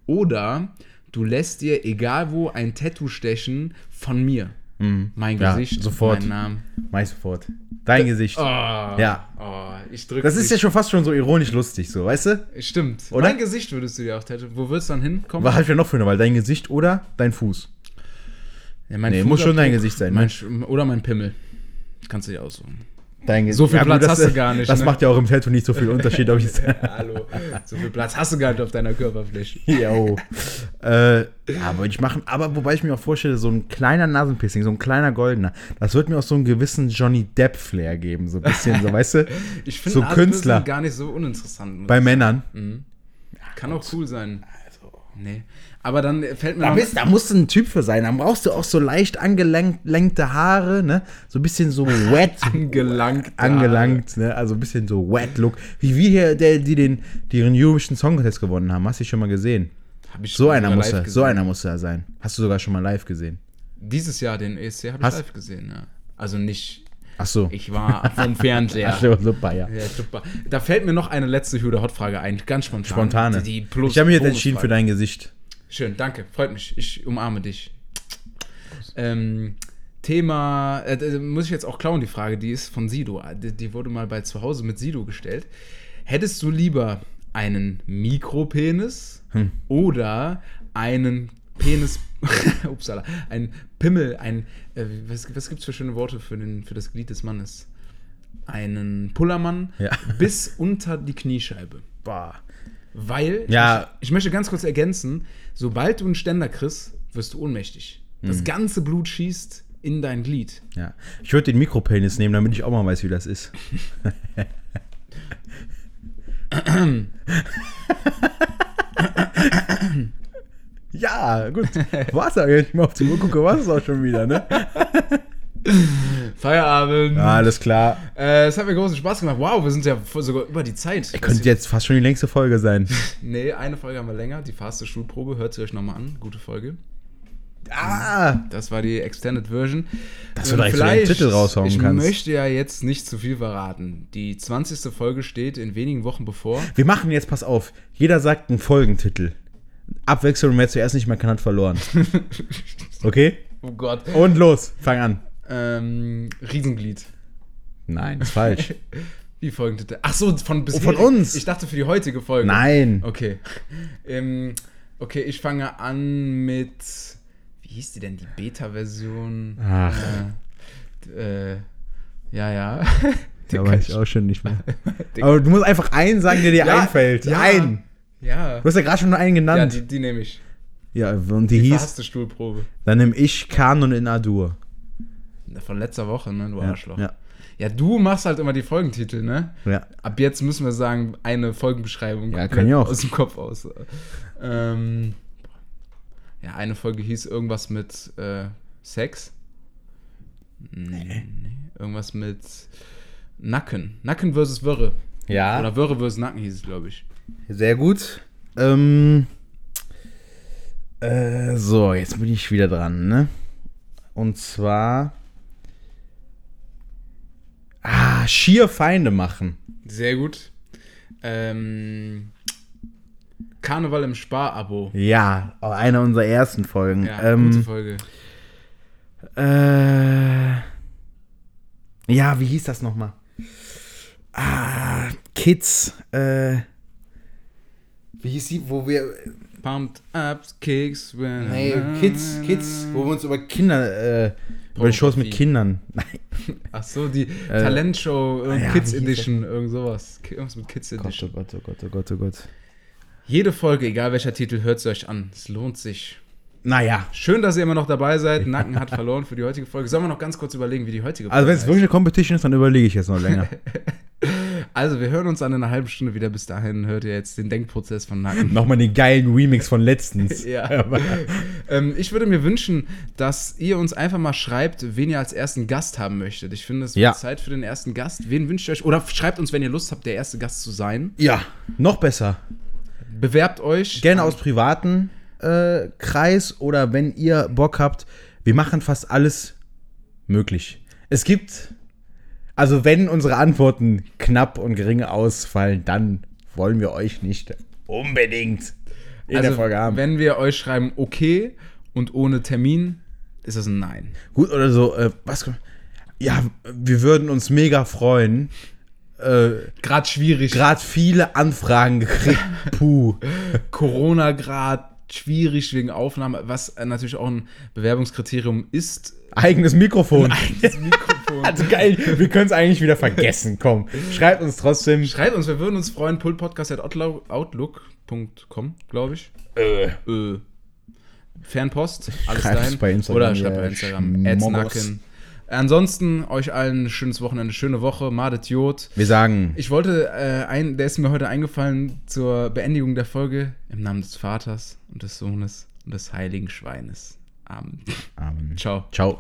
Oder du lässt dir, egal wo, ein Tattoo stechen von mir. Mein Mhm. Ja, Gesicht, sofort. mein Name. Mach ich sofort. Dein Gesicht. Oh, Ja. Oh, ich drück Das ist ja schon fast schon so ironisch lustig, so, weißt du? Stimmt. Oder? Mein Gesicht würdest du dir auch tätowieren. Wo würdest du dann hinkommen? Was halt ja noch für eine Wahl? Dein Gesicht oder dein Fuß? Ja, mein Nee, muss schon dein Gesicht sein, Mein, ne? Oder mein Pimmel. Kannst du dir aussuchen. Dein So viel Platz das, hast du gar nicht, Das ne? macht ja auch im Tattoo nicht so viel <laughs> Unterschied, ob ich Hallo. So viel Platz hast du gar nicht auf deiner Körperfläche. <laughs> Jo. äh, ja, würde ich machen. Aber wobei ich mir auch vorstelle, so ein kleiner Nasenpiercing, so ein kleiner goldener, das wird mir auch so einen gewissen Johnny Depp-Flair geben. So ein bisschen, so, weißt du? <laughs> Ich finde So Künstler. gar nicht so uninteressant. Bei Männern. sagen. Kann auch cool sein. Nee. Aber dann fällt mir Da, bist, da musst du ein Typ für sein. Dann brauchst du auch so leicht angelenkte Haare, ne? So ein bisschen so <laughs> wet. Angelangt. angelangt, ne? Also ein bisschen so wet Look. Wie wir hier, der, die den, die den Eurovision Song Contest gewonnen haben. Hast du schon mal gesehen? Hab ich So einer muss er, so einer muss er sein. Hast du sogar schon mal live gesehen? Dieses Jahr den ESC habe ich live gesehen, ja. Also nicht... Ach so. Ich war vom Fernseher. <laughs> Ach so, super, ja. Ja, super. Da fällt mir noch eine letzte Hü- oder Hot-Frage ein, ganz spontan. Spontane. Die, die ich habe mich jetzt entschieden für dein Gesicht. Schön, danke, freut mich. Ich umarme dich. Ähm, Thema, äh, muss ich jetzt auch klauen, die Frage, die ist von Sido. Die, die wurde mal bei Zuhause mit Sido gestellt. Hättest du lieber einen Mikropenis Hm. oder einen Penis, upsala, ein Pimmel, ein, äh, was, was gibt es für schöne Worte für, den, für das Glied des Mannes? Einen Pullermann Ja. bis unter die Kniescheibe. Boah. Weil, Ja. ich, ich möchte ganz kurz ergänzen, sobald du einen Ständer kriegst, wirst du ohnmächtig. Mhm. Das ganze Blut schießt in dein Glied. Ja. Ich würde den Mikropenis nehmen, damit ich auch mal weiß, wie das ist. Ja, gut. War's ja, wenn ich mal auf die Uhr gucke, war es auch schon wieder, ne? <laughs> Feierabend. Ja, alles klar. Äh, es hat mir großen Spaß gemacht. Wow, wir sind ja sogar über die Zeit. Könnte jetzt fast schon die längste Folge sein. <laughs> Nee, eine Folge haben wir länger. Die faste Schulprobe. Hört sie euch nochmal an. Gute Folge. Ah! Das war die Extended Version. Dass du direkt so den Titel raushauen ich kannst. möchte ja jetzt nicht zu viel verraten. Die 20. Folge steht in wenigen Wochen bevor. Wir machen jetzt, pass auf, jeder sagt einen Folgentitel. Abwechslung wer zuerst nicht mehr kann, hat verloren. Okay? Oh Gott. Und los, fang an. Ähm, Riesenglied. Nein, ist falsch. <laughs> Wie Folgentitel? Ach so, von bisher. von uns. Ich dachte für die heutige Folge. Nein. Okay. Ähm, okay, ich fange an mit. Wie hieß die denn? Die Beta-Version? Ach. Äh, äh, ja, ja. Da weiß ich auch schon nicht mehr. <laughs> Aber du musst einfach einen sagen, der dir Ja, einfällt. ja. Einen. Ja. Du hast ja gerade schon nur einen Ja, genannt. die, die nehme ich. Ja, und die, Die hieß, verhasste Stuhlprobe. dann nehme ich Kanon in Adur. Von letzter Woche, ne, du Ja, Arschloch. ja. Ja, du machst halt immer die Folgentitel, ne? Ja. Ab jetzt müssen wir sagen, eine Folgenbeschreibung Ja, kann ich auch. aus dem Kopf aus. Ähm, ja, eine Folge hieß irgendwas mit äh, Sex. Nee. nee. Irgendwas mit Nacken. Nacken versus Wörre. Ja. Oder Wörre versus Nacken hieß es, glaube ich. Sehr gut. Ähm, äh, so, jetzt bin ich wieder dran, ne? Und zwar ja, schier Feinde machen. Sehr gut. Ähm, Karneval im Spar-Abo. Ja, auch eine unserer ersten Folgen. Ja, gute ähm, Folge. äh, ja, wie hieß das nochmal? Ah, Kids, äh, wie hieß die, wo wir, Pumped up kicks when nee, Kids, Kids, wo wir uns über Kinder, äh, über die Shows mit. Kindern. <laughs> Ach so, die Talentshow, irgend ja, Kids Edition, irgend sowas. Irgendwas mit Kids Gott, Edition. oh Gott, oh Gott, oh Gott, oh Gott. Jede Folge, egal welcher Titel, hört es euch an. Es lohnt sich. Naja, Schön, dass ihr immer noch dabei seid. Nacken hat verloren für die heutige Folge. Sollen wir noch ganz kurz überlegen, wie die heutige also wenn es wirklich eine Competition ist, dann überlege ich jetzt noch länger. <laughs> Also, wir hören uns dann in einer halben Stunde wieder. Bis dahin hört ihr jetzt den Denkprozess von Nacken. Nochmal den geilen Remix von letztens. <laughs> Ja. ähm, ich würde mir wünschen, dass ihr uns einfach mal schreibt, wen ihr als ersten Gast haben möchtet. Ich finde, es wird Ja. Zeit für den ersten Gast. Wen wünscht ihr euch? Oder schreibt uns, wenn ihr Lust habt, der erste Gast zu sein. ja, noch besser. Bewerbt euch. Gerne aus privaten äh, Kreis oder wenn ihr Bock habt, wir machen fast alles möglich. Es gibt, also wenn unsere Antworten knapp und gering ausfallen, dann wollen wir euch nicht unbedingt in also, der Folge haben. wenn wir euch schreiben, okay und ohne Termin, ist das ein Nein. Gut oder so, äh, was? Ja, wir würden uns mega freuen. Äh, Gerade schwierig. Gerade viele Anfragen gekriegt. <laughs> Puh. Corona gerade schwierig wegen Aufnahme, was natürlich auch ein Bewerbungskriterium ist. Eigenes Mikrofon. Das Mikrofon. Also geil, wir können es eigentlich wieder vergessen. Komm, schreibt uns trotzdem. Schreibt uns, wir würden uns freuen. pultpodcast.outlook.com, glaube ich. Äh, Äh, Fernpost, alles Schreibt dahin. bei Instagram, Oder schreibt bei Instagram. Adsnacken. Ansonsten euch allen ein schönes Wochenende, schöne Woche. Madet Jod. wir sagen, Ich wollte, äh, ein, der ist mir heute eingefallen zur Beendigung der Folge. Im Namen des Vaters und des Sohnes und des Heiligen Schweines. Amen. Amen. Ciao. Ciao.